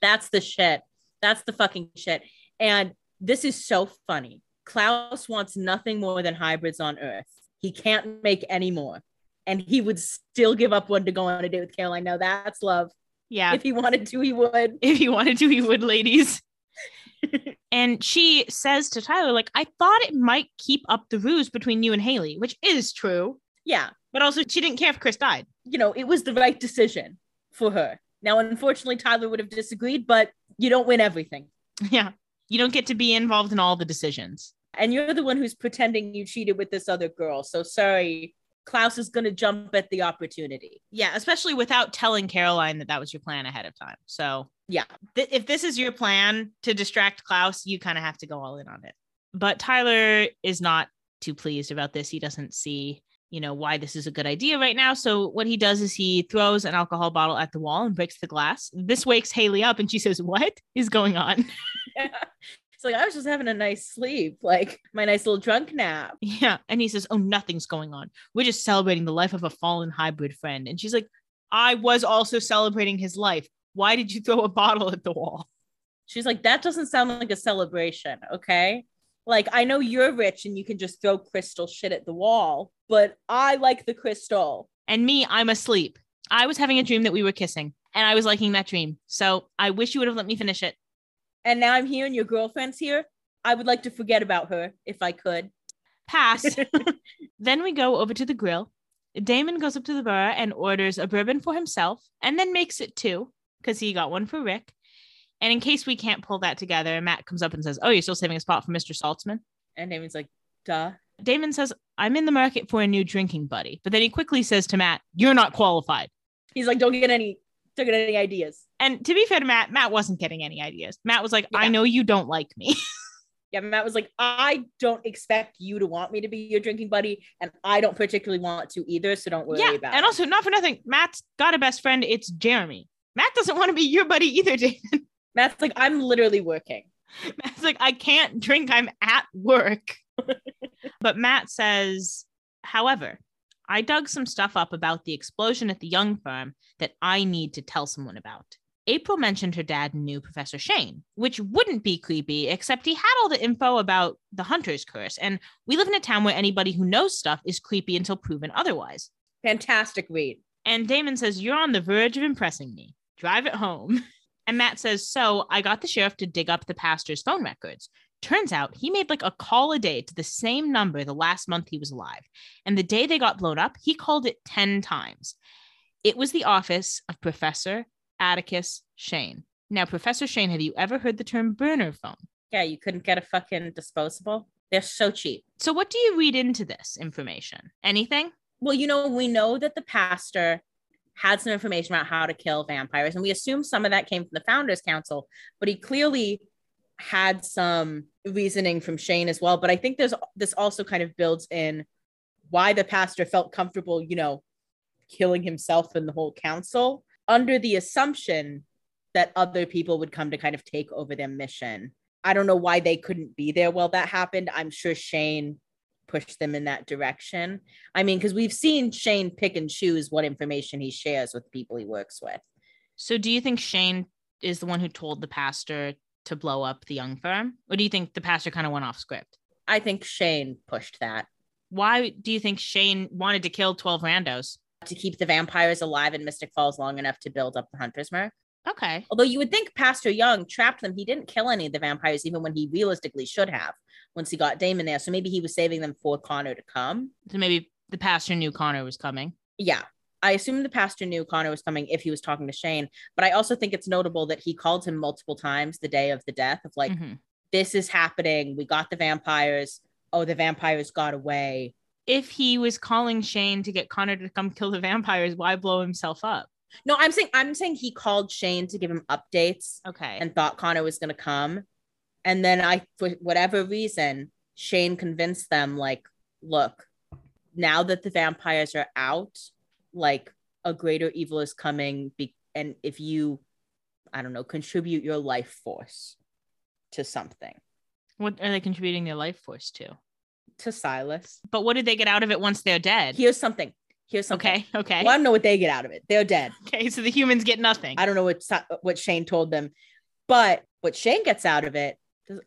That's the shit. That's the fucking shit. And this is so funny. Klaus wants nothing more than hybrids on Earth. He can't make any more. And he would still give up one to go on a date with Caroline. Now that's love. Yeah. If he wanted to, he would. if he wanted to, he would, ladies. and she says to Tyler, like, I thought it might keep up the ruse between you and Hayley, which is true. Yeah. But also, she didn't care if Chris died. You know, it was the right decision for her. Now, unfortunately, Tyler would have disagreed, but you don't win everything. Yeah. You don't get to be involved in all the decisions. And you're the one who's pretending you cheated with this other girl. So sorry, Klaus is going to jump at the opportunity. Yeah. Especially without telling Caroline that that was your plan ahead of time. So, Yeah. th- if this is your plan to distract Klaus, you kind of have to go all in on it. But Tyler is not too pleased about this. He doesn't see, you know, why this is a good idea right now. So what he does is he throws an alcohol bottle at the wall and breaks the glass. This wakes Hayley up and she says, "What is going on?" It's like, I was just having a nice sleep, like my nice little drunk nap. yeah, and he says, "Oh, nothing's going on. We're just celebrating the life of a fallen hybrid friend." And she's like, "I was also celebrating his life. Why did you throw a bottle at the wall?" She's like, that doesn't sound like a celebration. Okay. Like, I know you're rich and you can just throw crystal shit at the wall, but I like the crystal. And me, I'm asleep. I was having a dream that we were kissing, and I was liking that dream. So I wish you would have let me finish it. And now I'm here and your girlfriend's here. I would like to forget about her if I could. Pass. then we go over to the grill. Damon goes up to the bar and orders a bourbon for himself and then makes it two because he got one for Rick. And in case we can't pull that together, Matt comes up and says, Oh, you're still saving a spot for Mr. Saltzman? And Damon's like, duh. Damon says, I'm in the market for a new drinking buddy. But then he quickly says to Matt, You're not qualified. He's like, don't get any, don't get any ideas. And to be fair to Matt, Matt wasn't getting any ideas. Matt was like, I know you don't like me. Yeah, Matt was like, I don't expect you to want me to be your drinking buddy, and I don't particularly want to either. So don't worry yeah. about And it. also, not for nothing, Matt's got a best friend. It's Jeremy. Matt doesn't want to be your buddy either, Damon. Matt's like, I'm literally working. Matt's like, I can't drink. I'm at work. but Matt says, however, I dug some stuff up about the explosion at the Young firm that I need to tell someone about. April mentioned her dad knew Professor Shane, which wouldn't be creepy, except he had all the info about the Hunter's Curse. And we live in a town where anybody who knows stuff is creepy until proven otherwise. Fantastic read. And Damon says, You're on the verge of impressing me. Drive it home. And Matt says, So I got the sheriff to dig up the pastor's phone records. Turns out he made like a call a day to the same number the last month he was alive. And the day they got blown up, he called it 10 times. It was the office of Professor Atticus Shane. Now, Professor Shane, have you ever heard the term burner phone? Yeah, you couldn't get a fucking disposable. They're so cheap. So, what do you read into this information? Anything? Well, you know, we know that the pastor had some information about how to kill vampires, and we assume some of that came from the Founders Council, but he clearly had some reasoning from Shane as well. But I think there's this also kind of builds in why the pastor felt comfortable, you know, killing himself and the whole council under the assumption that other people would come to kind of take over their mission. I don't know why they couldn't be there while that happened. I'm sure Shane pushed them in that direction. I mean, because we've seen Shane pick and choose what information he shares with people he works with. So, do you think Shane is the one who told the pastor to blow up the young firm? Or do you think the pastor kind of went off script? I think Shane pushed that Why do you think Shane wanted to kill 12 randos? to keep the vampires alive in Mystic Falls long enough to build up the Hunter's Mark. Okay. Although you would think Pastor Young trapped them, he didn't kill any of the vampires, even when he realistically should have once he got Damon there. So maybe he was saving them for Connor to come. So maybe the pastor knew Connor was coming. Yeah. I assume the pastor knew Connor was coming if he was talking to Shane, but I also think it's notable that he called him multiple times the day of the death of like, Mhm. this is happening. We got the vampires. Oh, the vampires got away. If he was calling Shane to get Connor to come kill the vampires, why blow himself up? No, I'm saying I'm saying he called Shane to give him updates Okay. and thought Connor was going to come. And then I, for whatever reason, Shane convinced them, like, look, now that the vampires are out, like, a greater evil is coming. Be- and if you, I don't know, contribute your life force to something, what are they contributing their life force to? to Silas, But what did they get out of it once they're dead? here's something. Here's something. Okay. Okay. Well, I don't know what they get out of it. They're dead. Okay. So the humans get nothing. I don't know what what Shane told them, but what Shane gets out of it,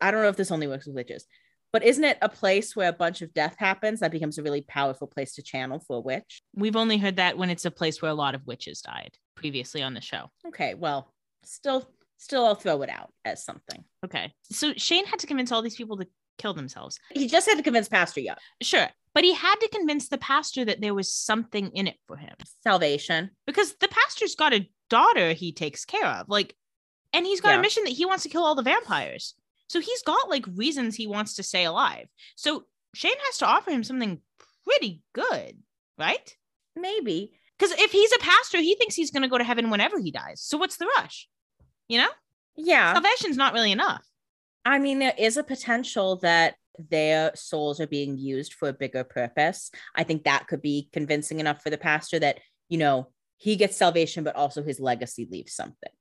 I don't know if this only works with witches, but isn't it a place where a bunch of death happens that becomes a really powerful place to channel for a witch? We've only heard that when it's a place where a lot of witches died previously on the show. Okay, well, still, still, I'll throw it out as something. Okay. So Shane had to convince all these people to kill themselves. He just had to convince Pastor Young. Sure. But he had to convince the pastor that there was something in it for him Salvation. because the pastor's got a daughter he takes care of. Like, and he's got Yeah. a mission that he wants to kill all the vampires. So he's got like reasons he wants to stay alive. So Shane has to offer him something pretty good, right? Maybe. Because if he's a pastor, he thinks he's going to go to heaven whenever he dies. So what's the rush? You know, Yeah. salvation's not really enough. I mean, there is a potential that their souls are being used for a bigger purpose. I think that could be convincing enough for the pastor that, you know, he gets salvation, but also his legacy leaves something.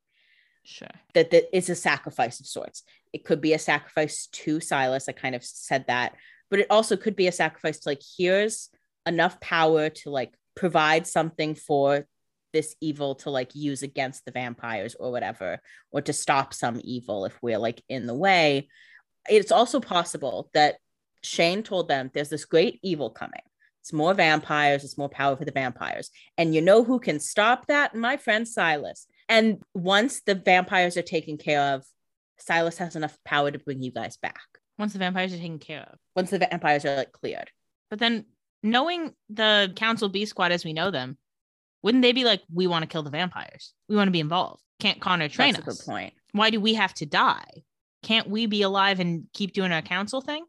Sure. that that it's a sacrifice of sorts. It could be a sacrifice to Silas. I kind of said that, but it also could be a sacrifice to like here's enough power to like provide something for this evil to like use against the vampires or whatever, or to stop some evil if we're like in the way. It's also possible that Shane told them there's this great evil coming. It's more vampires, it's more power for the vampires. And you know who can stop that? My friend Silas. And once the vampires are taken care of, Silas has enough power to bring you guys back. Once the vampires are taken care of. Once the vampires are like cleared. But then knowing the Council B squad as we know them, wouldn't they be like, we want to kill the vampires? We want to be involved. Can't Connor train us? That's a good point. Why do we have to die? Can't we be alive and keep doing our council thing?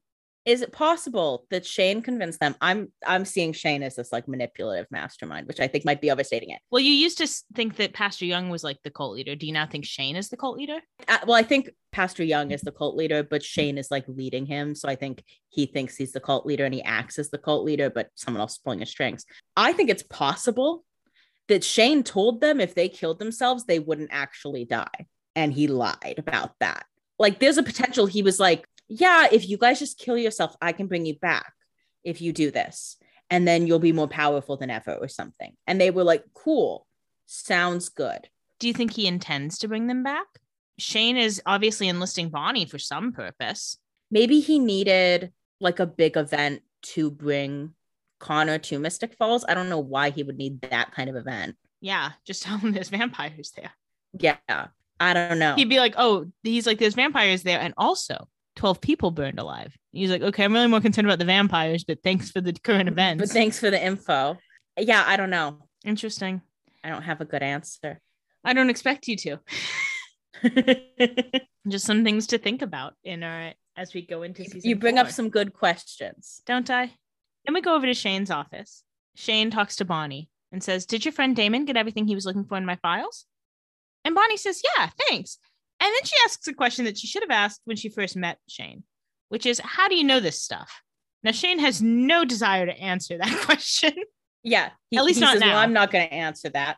Is it possible that Shane convinced them? I'm I'm seeing Shane as this like manipulative mastermind, which I think might be overstating it. Well, you used to think that Pastor Young was like the cult leader. Do you now think Shane is the cult leader? Uh, well, I think Pastor Young is the cult leader, but Shane is like leading him. So I think he thinks he's the cult leader and he acts as the cult leader, but someone else is pulling his strings. I think it's possible that Shane told them if they killed themselves, they wouldn't actually die. And he lied about that. Like, there's a potential he was like, yeah, if you guys just kill yourself, I can bring you back if you do this. And then you'll be more powerful than ever or something. And they were like, cool, sounds good. Do you think he intends to bring them back? Shane is obviously enlisting Bonnie for some purpose. maybe he needed like a big event to bring Connor to Mystic Falls. I don't know why he would need that kind of event. Yeah, just tell him there's vampires there. Yeah, I don't know. He'd be like, oh, he's like, there's vampires there. And also, 12 people burned alive. He's like, okay, I'm really more concerned about the vampires, but thanks for the current mm-hmm. events. but thanks for the info. Yeah, I don't know. Interesting. I don't have a good answer. I don't expect you to. Just some things to think about in our as we go into season. you bring up some good questions. don't I? Then we go over to Shane's office. Shane talks to Bonnie and says, Did your friend Damon get everything he was looking for in my files? And Bonnie says, Yeah, thanks. And then she asks a question that she should have asked when she first met Shane, which is, How do you know this stuff? Now, Shane has no desire to answer that question. Yeah, he, At least not says, now. Well, I'm not going to answer that,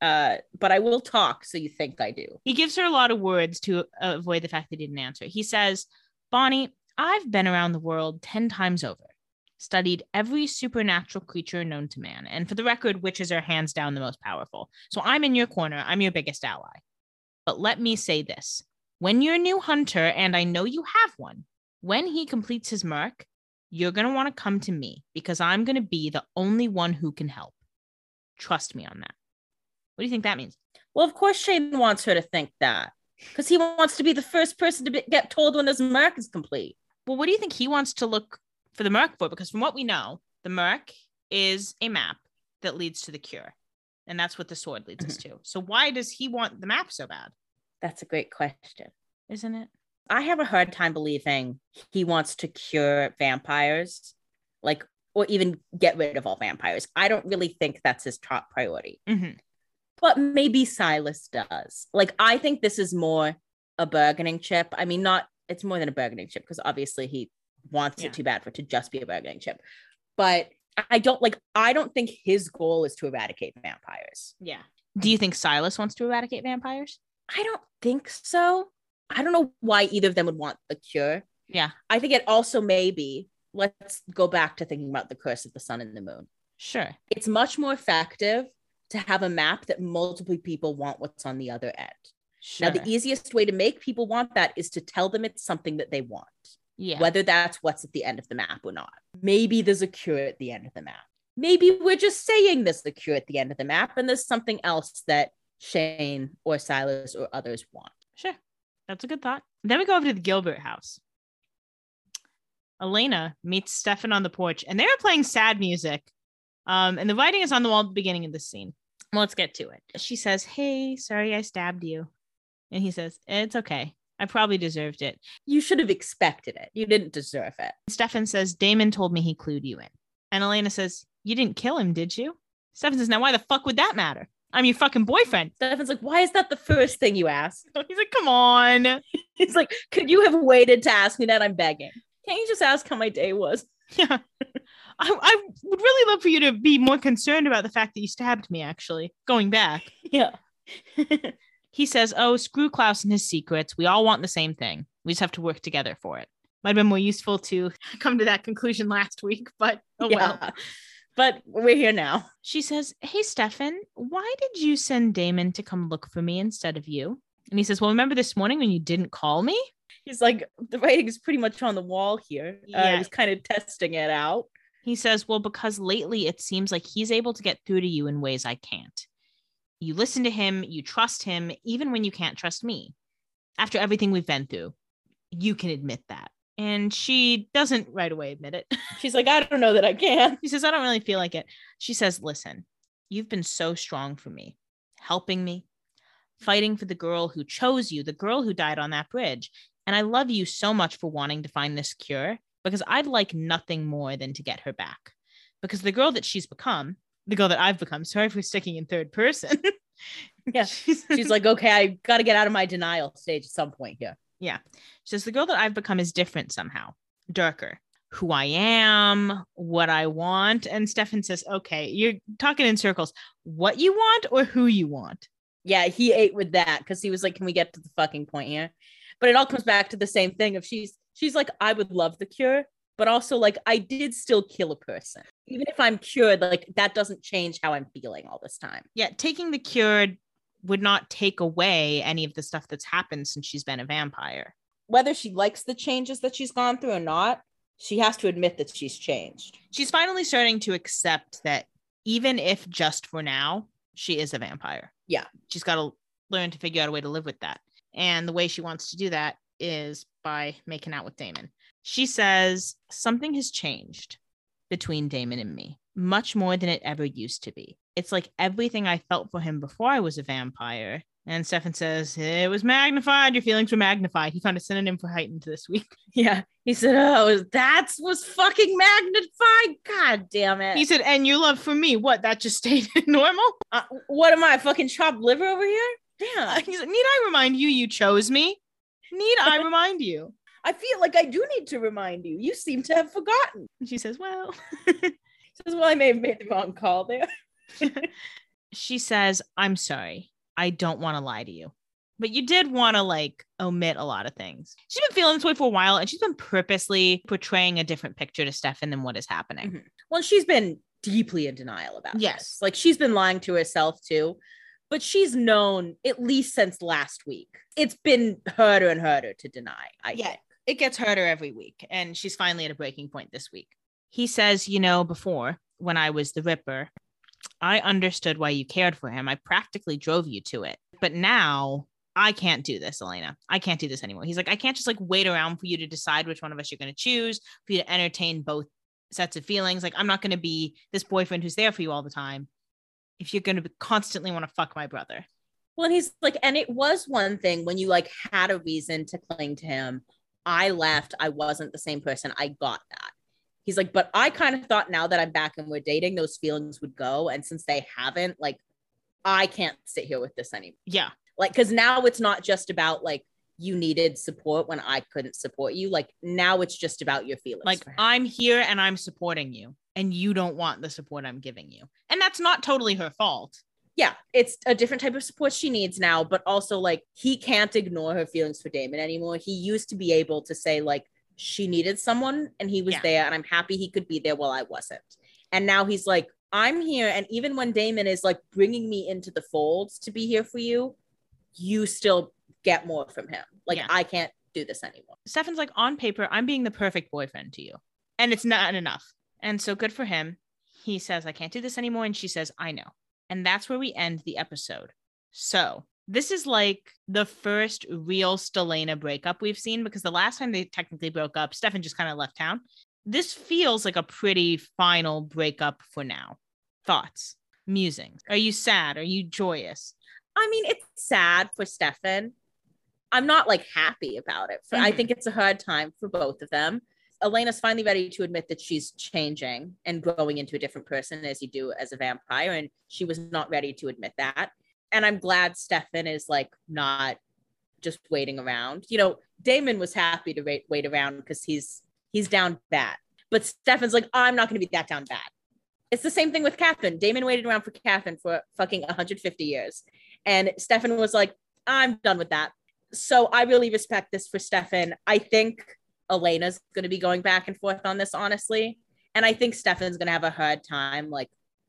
uh, but I will talk. So you think I do? He gives her a lot of words to avoid the fact that he didn't answer. He says, Bonnie, I've been around the world 10 times over, studied every supernatural creature known to man. And for the record, witches are hands down the most powerful. So I'm in your corner. I'm your biggest ally. But let me say this when you're a new hunter, and I know you have one, when he completes his mark, you're going to want to come to me because I'm going to be the only one who can help. Trust me on that. What do you think that means? Well, of course, Shane wants her to think that because he wants to be the first person to be, get told when this mark is complete. Well, what do you think he wants to look for the Mark for? Because from what we know, the Mark is a map that leads to the cure. And that's what the sword leads us to. So why does he want the map so bad? That's a great question. Isn't it? I have a hard time believing he wants to cure vampires, like, or even get rid of all vampires. I don't really think that's his top priority. hmm but maybe Silas does. Like, I think this is more a bargaining chip. I mean, not, it's more than a bargaining chip because obviously he wants Yeah. it too bad for it to just be a bargaining chip. But I don't like, I don't think his goal is to eradicate vampires. Yeah. Do you think Silas wants to eradicate vampires? I don't think so. I don't know why either of them would want the cure. Yeah, I think it also may be, let's go back to thinking about the curse of the sun and the moon. sure. It's much more effective to have a map that multiple people want what's on the other end. Sure. Now, the easiest way to make people want that is to tell them it's something that they want, yeah. whether that's what's at the end of the map or not. Maybe there's a cure at the end of the map. Maybe we're just saying there's a cure at the end of the map and there's something else that Shane or Silas or others want. Sure. That's a good thought. Then we go over to the Gilbert house. Elena meets Stefan on the porch and they're playing sad music. Um, and the writing is on the wall at the beginning of the scene. Well, let's get to it. She says, Hey, sorry I stabbed you. And he says, It's okay. I probably deserved it. You should have expected it. You didn't deserve it. Stefan says, Damon told me he clued you in. And Elena says, You didn't kill him, did you? Stefan says, Now why the fuck would that matter? I'm your fucking boyfriend. Stefan's like, why is that the first thing you asked? He's like, Come on. He's like, could you have waited to ask me that? I'm begging. Can't you just ask how my day was? Yeah. I, I would really love for you to be more concerned about the fact that you stabbed me, actually, going back. Yeah. He says, Oh, screw Klaus and his secrets. We all want the same thing. We just have to work together for it. Might have been more useful to come to that conclusion last week, but oh well. But we're here now. She says, Hey, Stefan, why did you send Damon to come look for me instead of you? And he says, Well, remember this morning when you didn't call me? He's like, the writing is pretty much on the wall here. Uh, Yeah. he's kind of testing it out. He says, Well, because lately it seems like he's able to get through to you in ways I can't. You listen to him, you trust him, even when you can't trust me. After everything we've been through, you can admit that. And she doesn't right away admit it. She's like, I don't know that I can. She says, I don't really feel like it. She says, Listen, you've been so strong for me, helping me, fighting for the girl who chose you, the girl who died on that bridge. And I love you so much for wanting to find this cure because I'd like nothing more than to get her back. Because the girl that she's become, the girl that I've become, sorry for sticking in third person. Yeah. she's, She's like, okay, I got to get out of my denial stage at some point here. Yeah. She says, the girl that I've become is different somehow, darker. Who I am, what I want. And Stefan says, okay, you're talking in circles. What you want or who you want? Yeah, he ate with that because he was like, can we get to the fucking point here? But it all comes back to the same thing of she's she's like, I would love the cure, but also like I did still kill a person. Even if I'm cured, like that doesn't change how I'm feeling all this time. Yeah, taking the cure would not take away any of the stuff that's happened since she's been a vampire. Whether she likes the changes that she's gone through or not, she has to admit that she's changed. She's finally starting to accept that even if just for now, she is a vampire. Yeah. She's got to learn to figure out a way to live with that. And the way she wants to do that is by making out with Damon. She says something has changed between Damon and me, much more than it ever used to be. It's like everything I felt for him before I was a vampire And Stefan says, It was magnified. Your feelings were magnified. He found a synonym for heightened this week. Yeah. He said, Oh, that was fucking magnified. God damn it. He said, And your love for me, what? That just stayed normal? uh, what am I, fucking chopped liver over here? Damn. He's like, Need I remind you you chose me? Need I remind you? I feel like I do need to remind you. You seem to have forgotten. And she says, Well, Says, Well, I may have made the wrong call there. she says, I'm sorry. I don't want to lie to you. But you did want to like omit a lot of things. She's been feeling this way for a while and she's been purposely portraying a different picture to Stefan than what is happening. Mhm. Well, she's been deeply in denial about Yes. this. Like she's been lying to herself too. But she's known at least since last week. It's been harder and harder to deny. I Yeah. think. It gets harder every week. And she's finally at a breaking point this week. He says, You know, before when I was the Ripper, I understood why you cared for him. I practically drove you to it. But now I can't do this, Elena. I can't do this anymore. He's like, I can't just like wait around for you to decide which one of us you're going to choose, for you to entertain both sets of feelings. Like, I'm not going to be this boyfriend who's there for you all the time if you're going to constantly want to fuck my brother. Well, and he's like, and it was one thing when you like had a reason to cling to him. I left. I wasn't the same person. I got that. He's like, but I kind of thought now that I'm back and we're dating, those feelings would go. And since they haven't, like, I can't sit here with this anymore. Yeah. Like, because now it's not just about like you needed support when I couldn't support you. Like now it's just about your feelings. Like. I'm here and I'm supporting you, and you don't want the support I'm giving you. And that's not totally her fault. Yeah, it's a different type of support she needs now, but also like he can't ignore her feelings for Damon anymore. He used to be able to say like she needed someone and he was Yeah. there and I'm happy he could be there while I wasn't. And now he's like I'm here and even when Damon is like bringing me into the folds to be here for you, you still get more from him. Like Yeah. I can't do this anymore. Stefan's like, on paper, I'm being the perfect boyfriend to you. And it's not enough. And so good for him. He says, I can't do this anymore. And she says, I know. And that's where we end the episode. So this is like the first real Stelena breakup we've seen because the last time they technically broke up, Stefan just kind of left town. This feels like a pretty final breakup for now. Thoughts, musings. Are you sad? Are you joyous? I mean, it's sad for Stefan. I'm not like happy about it. I Mhm. think it's a hard time for both of them. Elena's finally ready to admit that she's changing and growing into a different person as you do as a vampire. And she was not ready to admit that. And I'm glad Stefan is like not just waiting around. You know, Damon was happy to wait, wait around because he's he's down bad. But Stefan's like, I'm not gonna be that down bad. It's the same thing with Katherine. Damon waited around for Katherine for fucking 150 years. And Stefan was like, I'm done with that. So I really respect this for Stefan. I think Elena's going to be going back and forth on this, honestly. And I think Stefan's going to have a hard time like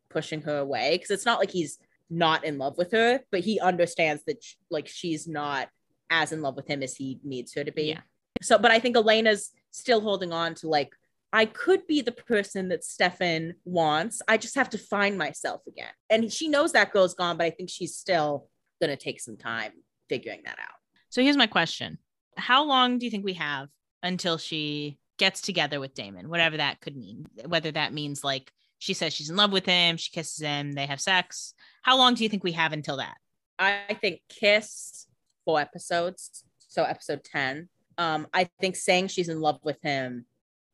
pushing her away because it's not like he's not in love with her, but he understands that like she's not as in love with him as he needs her to be. Yeah. So, but I think Elena's still holding on to like, I could be the person that Stefan wants. I just have to find myself again. And she knows that girl's gone, but I think she's still going to take some time figuring that out. So here's my question How long do you think we have until she gets together with Damon, whatever that could mean? Whether that means like she says she's in love with him, she kisses him, they have sex. How long do you think we have until that? I think Kiss four episodes, so episode 10. Um, I think saying she's in love with him,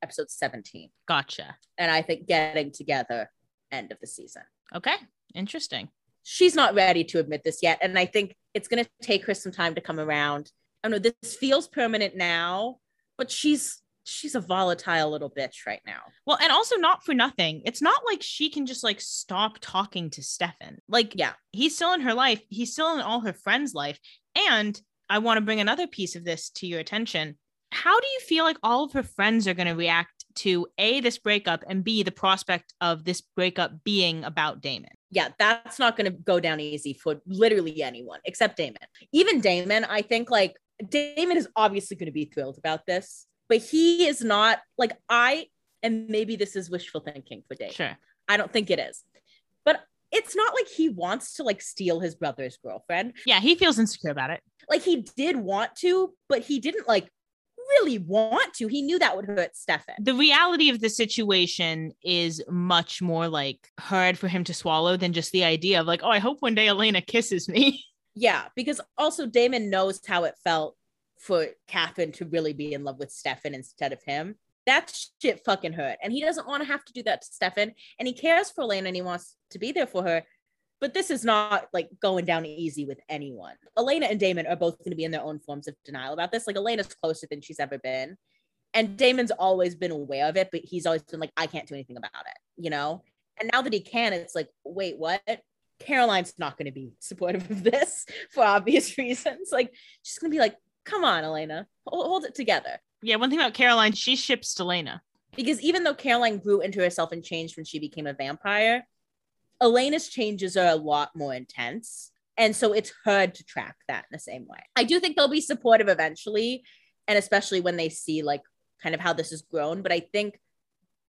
episode 17. Gotcha. And I think getting together, end of the season. Okay. Interesting. She's not ready to admit this yet. And I think it's going to take her some time to come around. I don't know, this feels permanent now, but she's she's a volatile little bitch right now. Well, and also not for nothing. It's not like she can just like stop talking to Stefan. Like, Yeah. he's still in her life, he's still in all her friends' life. And I want to bring another piece of this to your attention. How do you feel like all of her friends are going to react to A, this breakup, and B, the prospect of this breakup being about Damon? yeah, that's not going to go down easy for literally anyone except Damon. Even Damon, I think like Damon is obviously going to be thrilled about this, but he is not like I, and maybe this is wishful thinking for Damon. Sure. I don't think it is, but it's not like he wants to like steal his brother's girlfriend. Yeah, he feels insecure about it. Like he did want to, but he didn't like really want to. He knew that would hurt Stefan. The reality of the situation is much more like hard for him to swallow than just the idea of like, oh, I hope one day Elena kisses me. Yeah, because also Damon knows how it felt for Katherine to really be in love with Stefan instead of him. That shit fucking hurt. And he doesn't want to have to do that to Stefan. And he cares for Elena and he wants to be there for her. But this is not like going down easy with anyone. Elena and Damon are both going to be in their own forms of denial about this. Like Elena's closer than she's ever been. And Damon's always been aware of it, but he's always been like, I can't do anything about it, you know? And now that he can, it's like, wait, what? Caroline's not going to be supportive of this for obvious reasons. Like, she's going to be like, come on, Elena, hold, hold it together. Yeah, one thing about Caroline, she ships Delena. Because even though Caroline grew into herself and changed when she became a vampire, Elena's changes are a lot more intense. And so it's hard to track that in the same way. I do think they'll be supportive eventually, and especially when they see like kind of how this has grown. But I think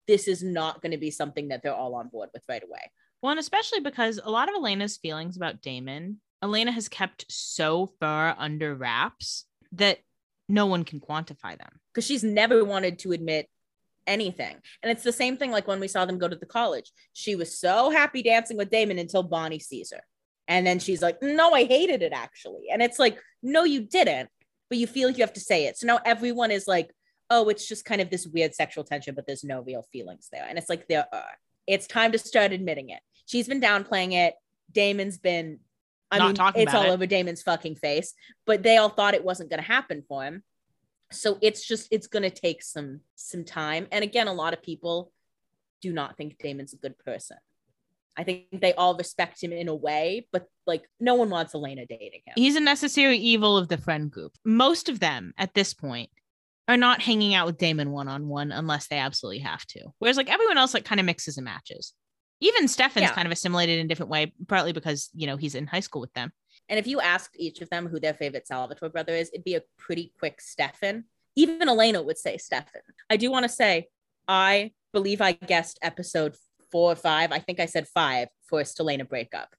this is not going to be something that they're all on board with right away. Well, and especially because a lot of Elena's feelings about Damon, Elena has kept so far under wraps that no one can quantify them. Because she's never wanted to admit anything. And it's the same thing like when we saw them go to the college. She was so happy dancing with Damon until Bonnie sees her. And then she's like, no, I hated it actually. And it's like, no, you didn't, but you feel like you have to say it. So now everyone is like, oh, it's just kind of this weird sexual tension, but there's no real feelings there. And it's like, there are. It's time to start admitting it. She's been downplaying it. Damon's been, I Not mean, talking it's about all it. over Damon's fucking face, but they all thought it wasn't going to happen for him. So it's just, it's going to take some, some time. And again, a lot of people do not think Damon's a good person. I think they all respect him in a way, but like no one wants Elena dating him. He's a necessary evil of the friend group. Most of them at this point are not hanging out with Damon one on one unless they absolutely have to. Whereas like everyone else like kind of mixes and matches. Even Stefan's Yeah. kind of assimilated in a different way, partly because you know he's in high school with them. And if you asked each of them who their favorite Salvatore brother is, it'd be a pretty quick Stefan. Even Elena would say Stefan. I do want to say, I believe I guessed episode four or five. I think I said five for a Stelena breakup.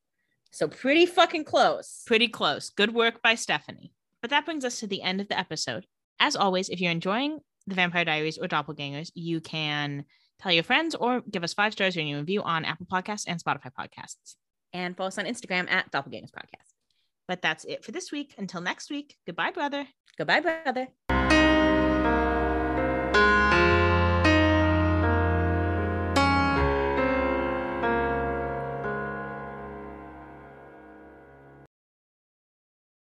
So pretty fucking close. Pretty close. Good work by Stephanie. But that brings us to the end of the episode. As always, if you're enjoying the Vampire Diaries or Doppelgangers, you can tell your friends or give us five stars or a review on Apple Podcasts and Spotify Podcasts. And follow us on Instagram at Doppelgangers Podcast. But that's it for this week. Until next week, goodbye, brother. Goodbye, brother.